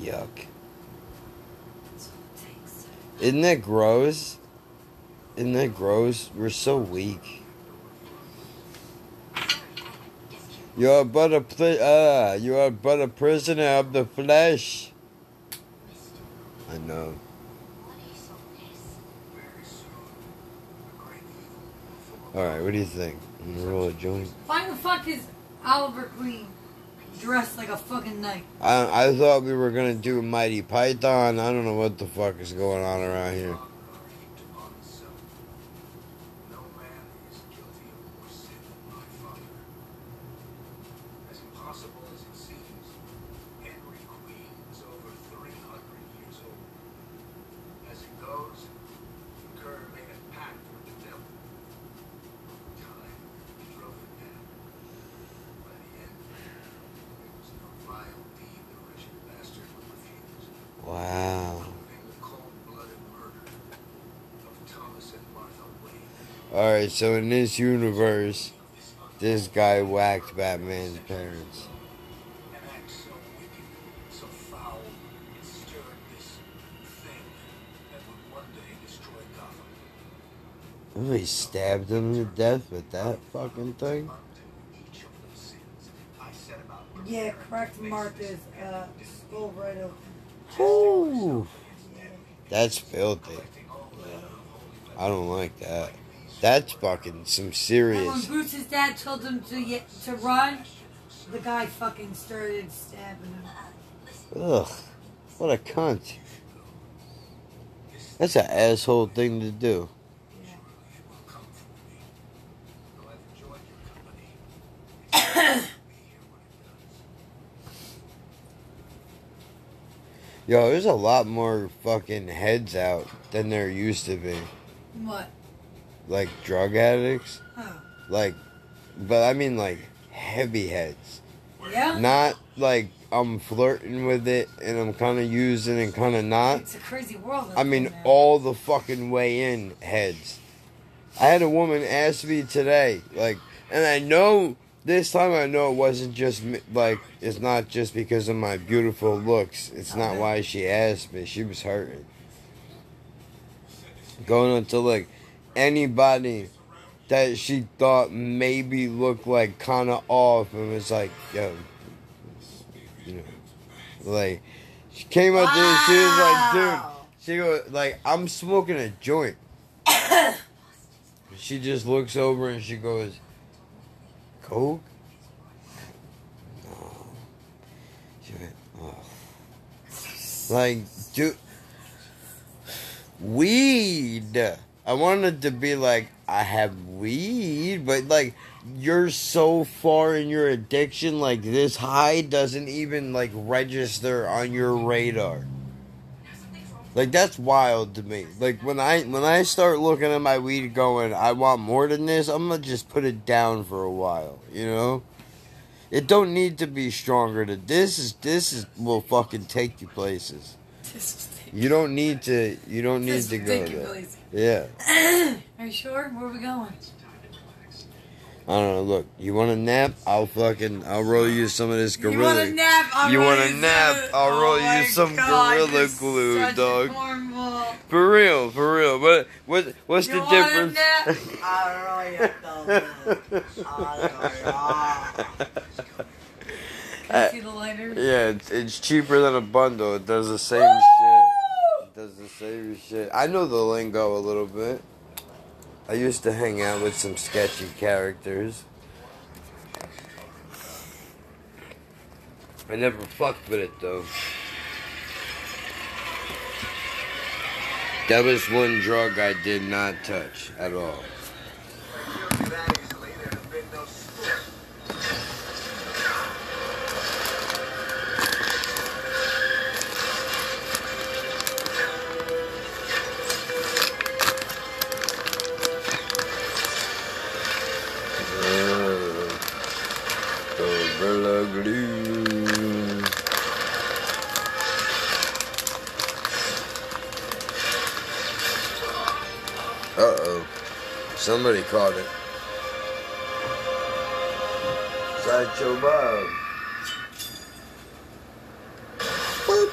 Yuck. Isn't that gross? Isn't that gross? We're so weak. You are but a pli- ah, you are but a prisoner of the flesh. I know. All right, what do you think? I'm gonna roll a joint. Why the fuck is Oliver Queen? Dressed like a fucking knight. I I thought we were gonna do Mighty Python. I don't know what the fuck is going on around here. No man is guilty of more sin than my father. As impossible as it seems, Henry Queen is over 300 years old. As it goes, the Kerr made a pact with the devil. Time drove him down. By the end, there was no vile deed the wretched bastard would refuse. Wow. including the cold-blooded murder of Thomas and Martha Wayne. So in this universe, this guy whacked Batman's parents. An act so wicked, so foul, it stirred this thing that would one day destroy Gotham. Oh, he stabbed him to death with that fucking thing. Yeah, correct Martha's uh, skull right open. Ooh, that's filthy. I don't like that. That's fucking some And when. Bruce's dad told him to to run, the guy fucking started stabbing him. Ugh, what a cunt. That's an asshole thing to do. Yo, there's a lot more fucking heads out than there used to be. What? Like drug addicts. Huh. Like, but I mean like heavy heads. Yeah? Not like I'm flirting with it and I'm kind of using and kind of not. It's a crazy world. I mean, all the fucking way in heads. I had a woman ask me today, like, and I know this time I know it wasn't just like, it's not just because of my beautiful looks. It's not why she asked me. She was hurting. Going to like anybody that she thought maybe looked like kind of off and was like, yo, you know, like, she came up there, she was like, dude, she goes, like, I'm smoking a joint. she just looks over and she goes, Coke? No. She went, oh. Like, dude, weed. I wanted to be like, I have weed, but like, you're so far in your addiction, like, this high doesn't even like register on your radar. Like that's wild to me. Like when I when I start looking at my weed going, I want more than this, I'm gonna just put it down for a while, you know? It don't need to be stronger to this is this is will fucking take you places. You don't need to you don't need to go there. Places. Yeah. Are you sure? Where are we going? I don't know, look, you want a nap? I'll fucking I'll roll you some of this gorilla. You want a nap? I'm You want a to- nap? I'll Oh roll my you some God, gorilla you're glue, such dog. cornball. For real, for real. What what what's You the want a difference? nap? I'll Can you see the lighter? Uh, yeah, it's, it's cheaper than a bundle. It does the same shit. It does the same shit. I know the lingo a little bit. I used to hang out with some sketchy characters. I never fucked with it though. That was one drug I did not touch at all. Glue. Uh oh. Somebody caught it. Sideshow Bob. Boop.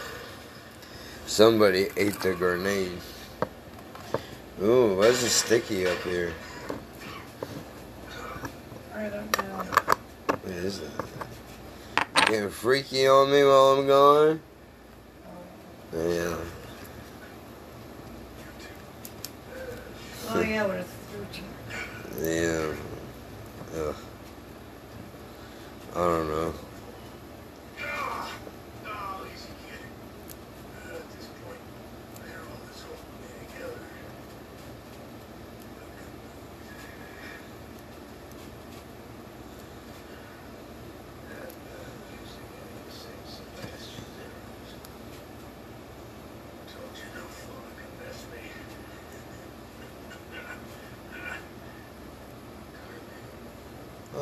Somebody ate the grenade. Ooh, why's it sticky up here? I don't know. What is that? Getting freaky on me while I'm gone? Yeah. Oh yeah, what a through Yeah. Ugh. I don't know.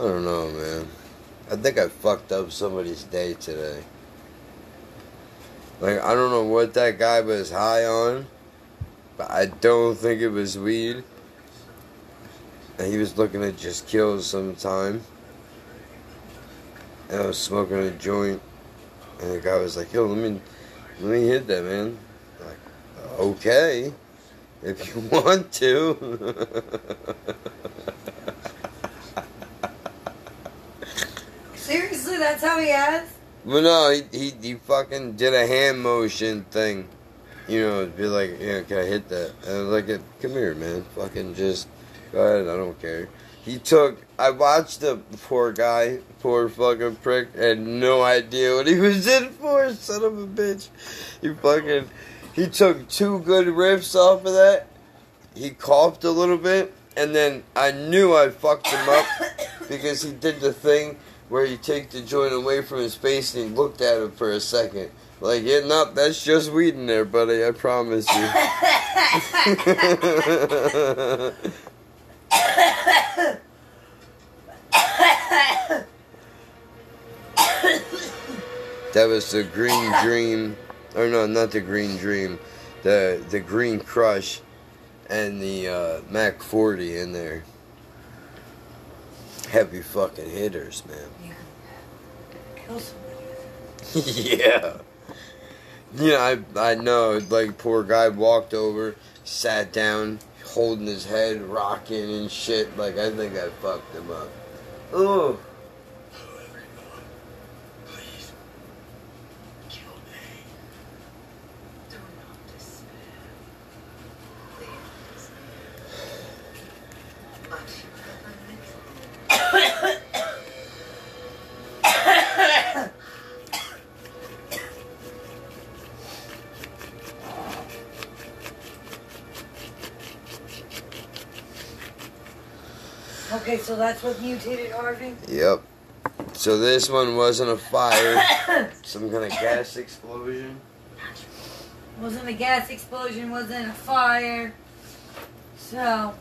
don't know, man. I think I fucked up somebody's day today. Like, I don't know what that guy was high on, but I don't think it was weed. And he was looking to just kill sometime. And I was smoking a joint. And the guy was like, yo, let me, let me hit that, man. Like, okay. If you want to. Seriously, that's how he has? Well, no, he, he he fucking did a hand motion thing. You know, be like, yeah, can I hit that? And I was like, come here, man. Fucking just go ahead. I don't care. He took. I watched the poor guy, poor fucking prick, had no idea what he was in for. Son of a bitch. He fucking. He took two good riffs off of that. He coughed a little bit, and then I knew I fucked him up because he did the thing where you take the joint away from his face and he looked at it for a second. Like, yeah, no, that's just weed in there, buddy. I promise you. that was the Green Dream, or no, not the Green Dream, the the Green Crush, and the uh, Mac 40 in there. Heavy fucking hitters, man. Yeah. Yeah, I I know. Like poor guy walked over, sat down, holding his head, rocking and shit. Like I think I fucked him up. Ooh. Okay, so that's what mutated Harvey? Yep. So this one wasn't a fire, some kind of gas explosion. Wasn't a gas explosion, wasn't a fire. So,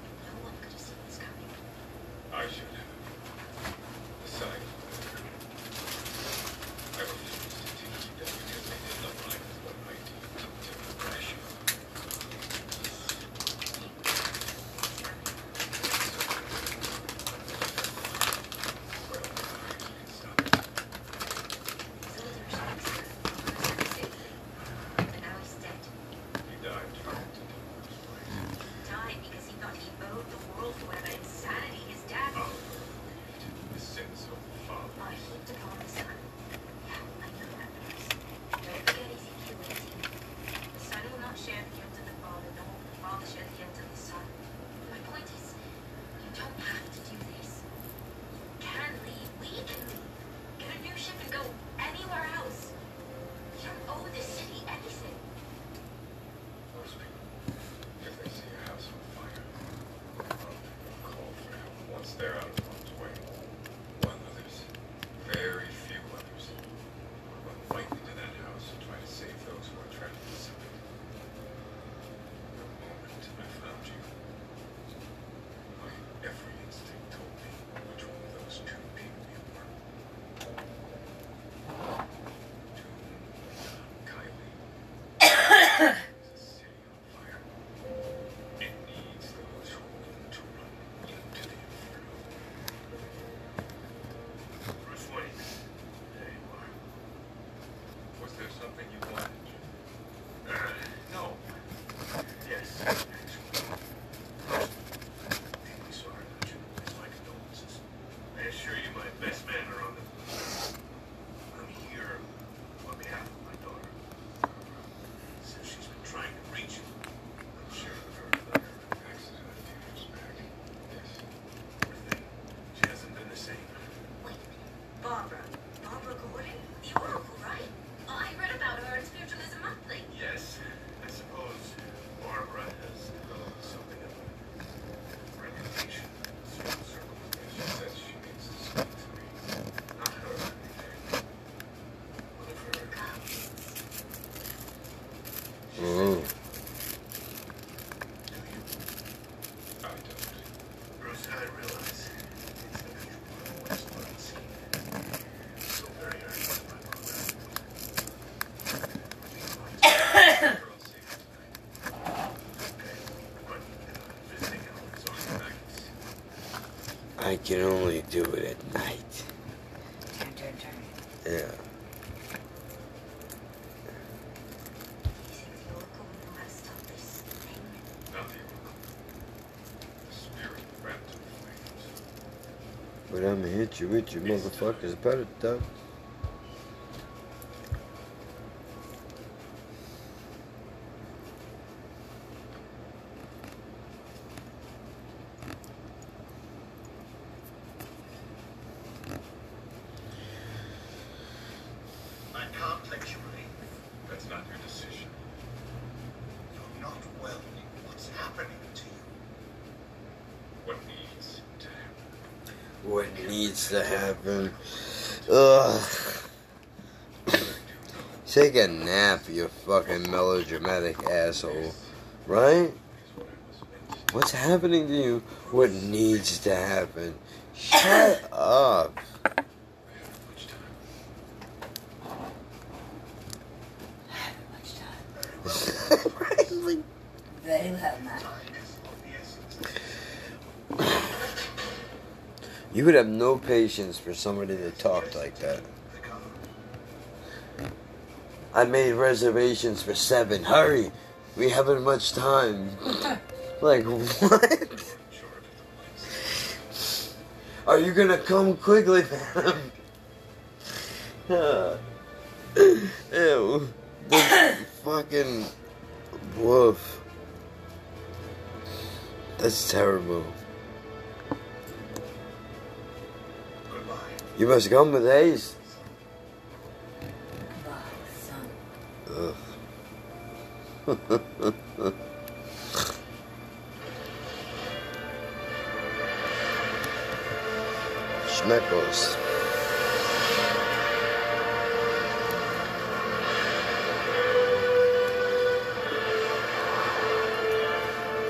can only do it at night. Turn, turn, turn. Yeah. You think the Oracle will know how to stop this thing? Not the Oracle. The spirit wrapped in flames. But I'm gonna hit you with you motherfuckers better though. I can't let you leave. That's not your decision. You're not well. What's happening to you? What needs to happen? What needs to happen? Ugh. Take a nap, you fucking melodramatic asshole. Right? What's happening to you? What needs to happen? Shut up. Very well, man. You would have no patience for somebody that talked like that. I made reservations for seven. Hurry! We haven't much time. like, what? Are you gonna come quickly, man? Ah. Ew. The fucking woof. That's terrible. You must come with haste. Schmeckles.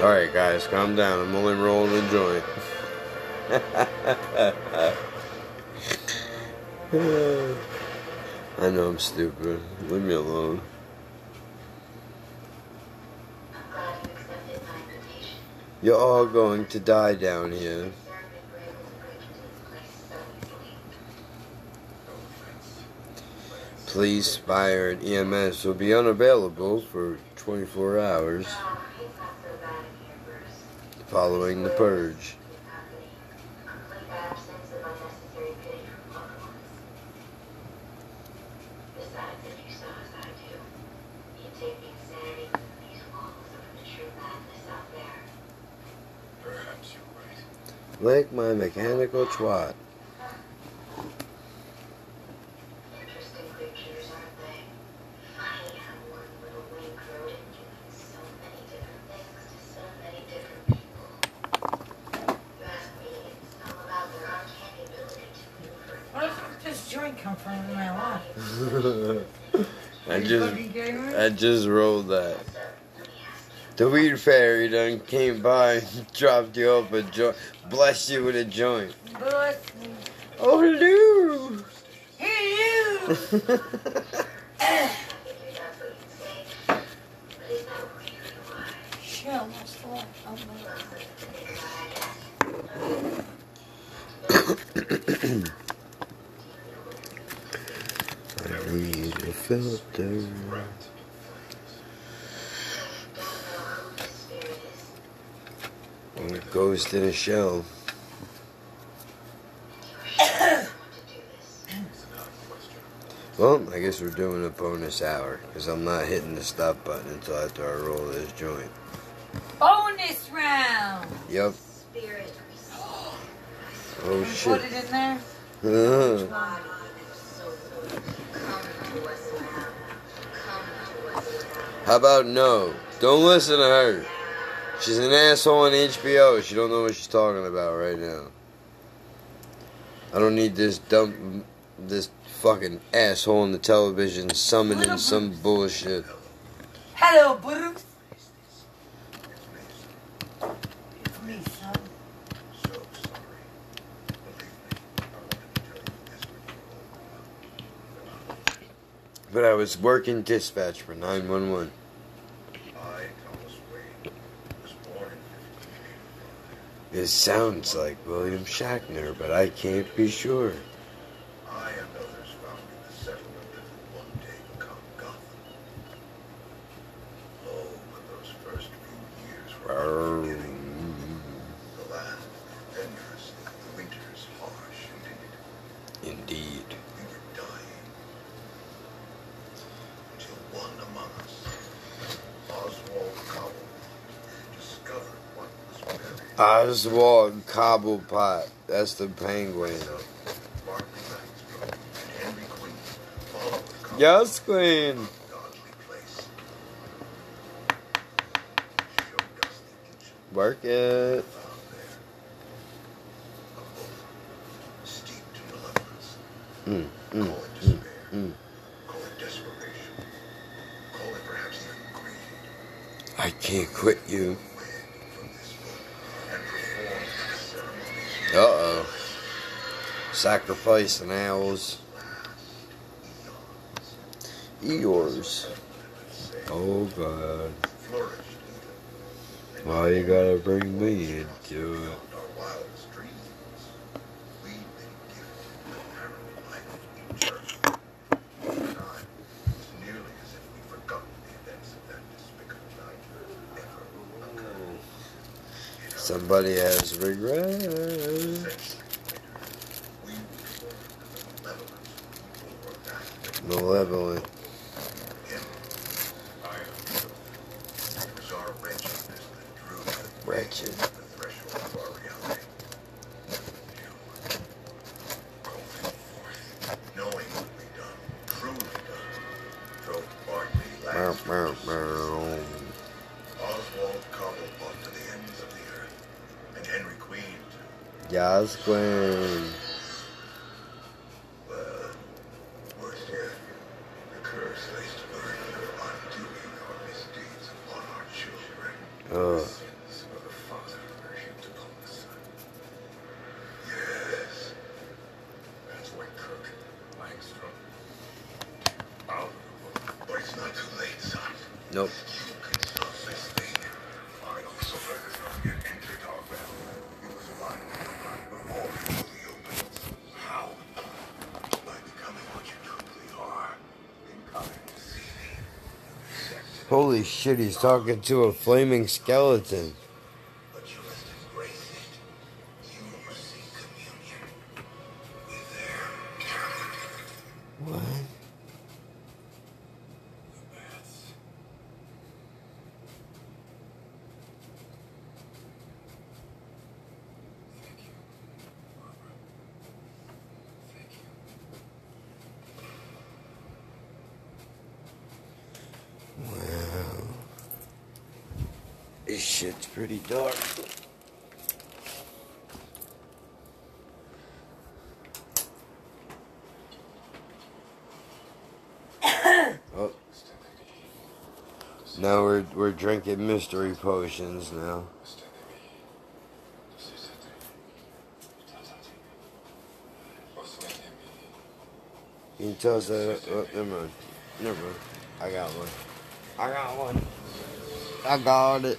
Alright, guys, calm down. I'm only rolling a joint. I know I'm stupid. Leave me alone. You're all going to die down here. Police, fire, and EMS will be unavailable for 24 hours following the purge. Lick my mechanical twat. The weed fairy done came by and dropped you off a joint. Blessed you with a joint. But, Oh, hello. hello! Shell, what's the one? My I need a filter. Goes to the shell. Well, I guess we're doing a bonus hour because I'm not hitting the stop button until after I roll this joint. Bonus round! Yep. Spirit. Oh shit. Put it in there? Uh-huh. Body and soul. Come to us now. Come to us now. How about no? Don't listen to her. She's an asshole on HBO. She don't know what she's talking about right now. I don't need this dumb, this fucking asshole on the television summoning some bullshit. Hello, Bruce! It's me, son. But I was working dispatch for 911. It sounds like William Shatner, but I can't be sure. Oswald Cobblepot. That's the penguin. Yes, Queen. Work it. sacrificing owls. Eeyores. Oh God. Why well, you gotta bring me into it? Shit, he's talking to a flaming skeleton. This shit's pretty dark. oh. Now we're we're drinking mystery potions now. You can tell us that. Oh, never mind. Never mind. I got one. I got one. I got it.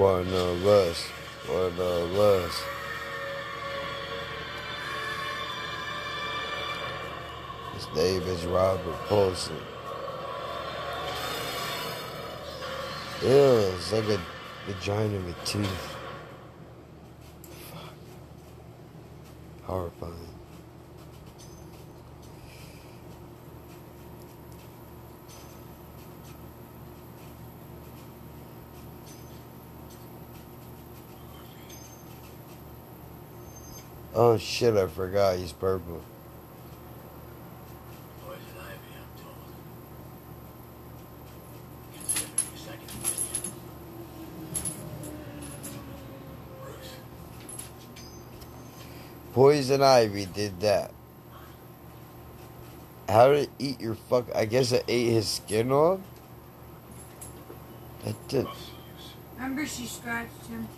One of us, one of us. His name is Robert Paulson. Ew, it's like a vagina with teeth. shit, I forgot he's purple. Poison Ivy did that. How did it eat your fuck? I guess it ate his skin off? That did. Remember, she scratched him.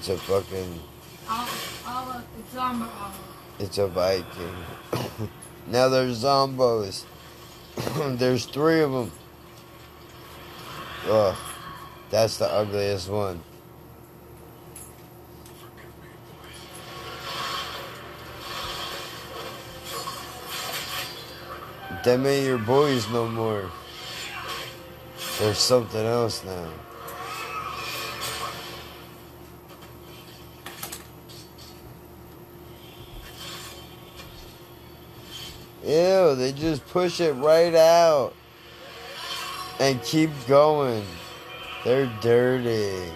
It's a fucking. All, all of, it's armor. It's a Viking. now there's zombos. there's three of them. Ugh. That's the ugliest one. Them ain't your boys no more. There's something else now. Ew, they just push it right out and keep going. They're dirty.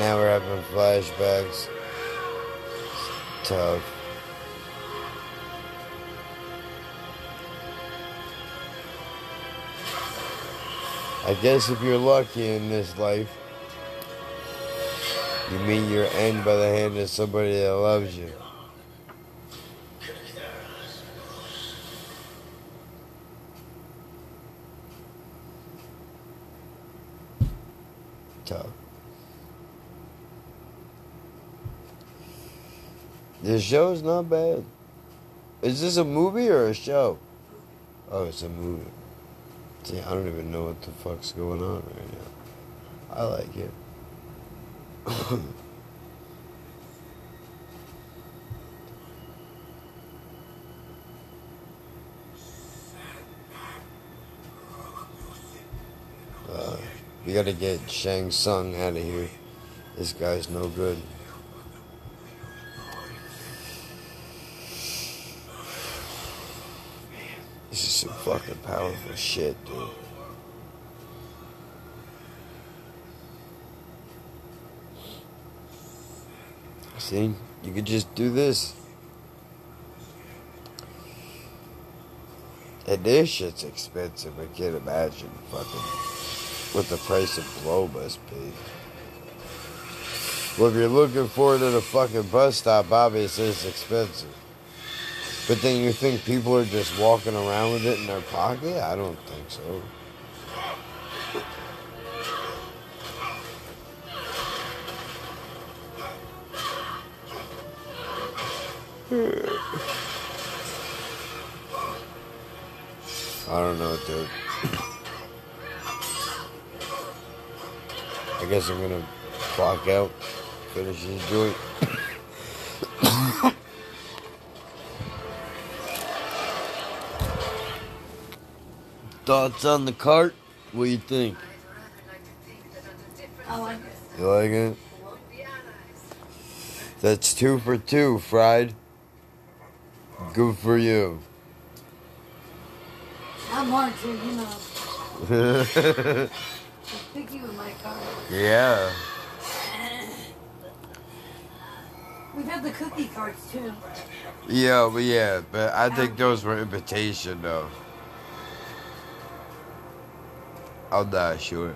Now we're having flashbacks. It's tough. I guess if you're lucky in this life, you meet your end by the hand of somebody that loves you. Tough. This show's not bad. Is this a movie or a show? Oh, it's a movie. See, I don't even know what the fuck's going on right now. I like it. uh, we gotta get Shang Tsung out of here. This guy's no good. Fucking powerful shit, dude. See, you could just do this. And this shit's expensive. I can't imagine fucking what the price of blow must be. Well, if you're looking for it at a fucking bus stop, obviously it's expensive. But then you think people are just walking around with it in their pocket? I don't think so. I don't know, dude. I guess I'm gonna clock out, finish this joint. Thoughts on the cart? What do you think? Oh, I like it. You like it? That's two for two, FRYD. Good for you. I'm to, you know. Just picky with my car. yeah. We've had the cookie carts too. Yeah, but yeah, but I think those were imitation though. Sure.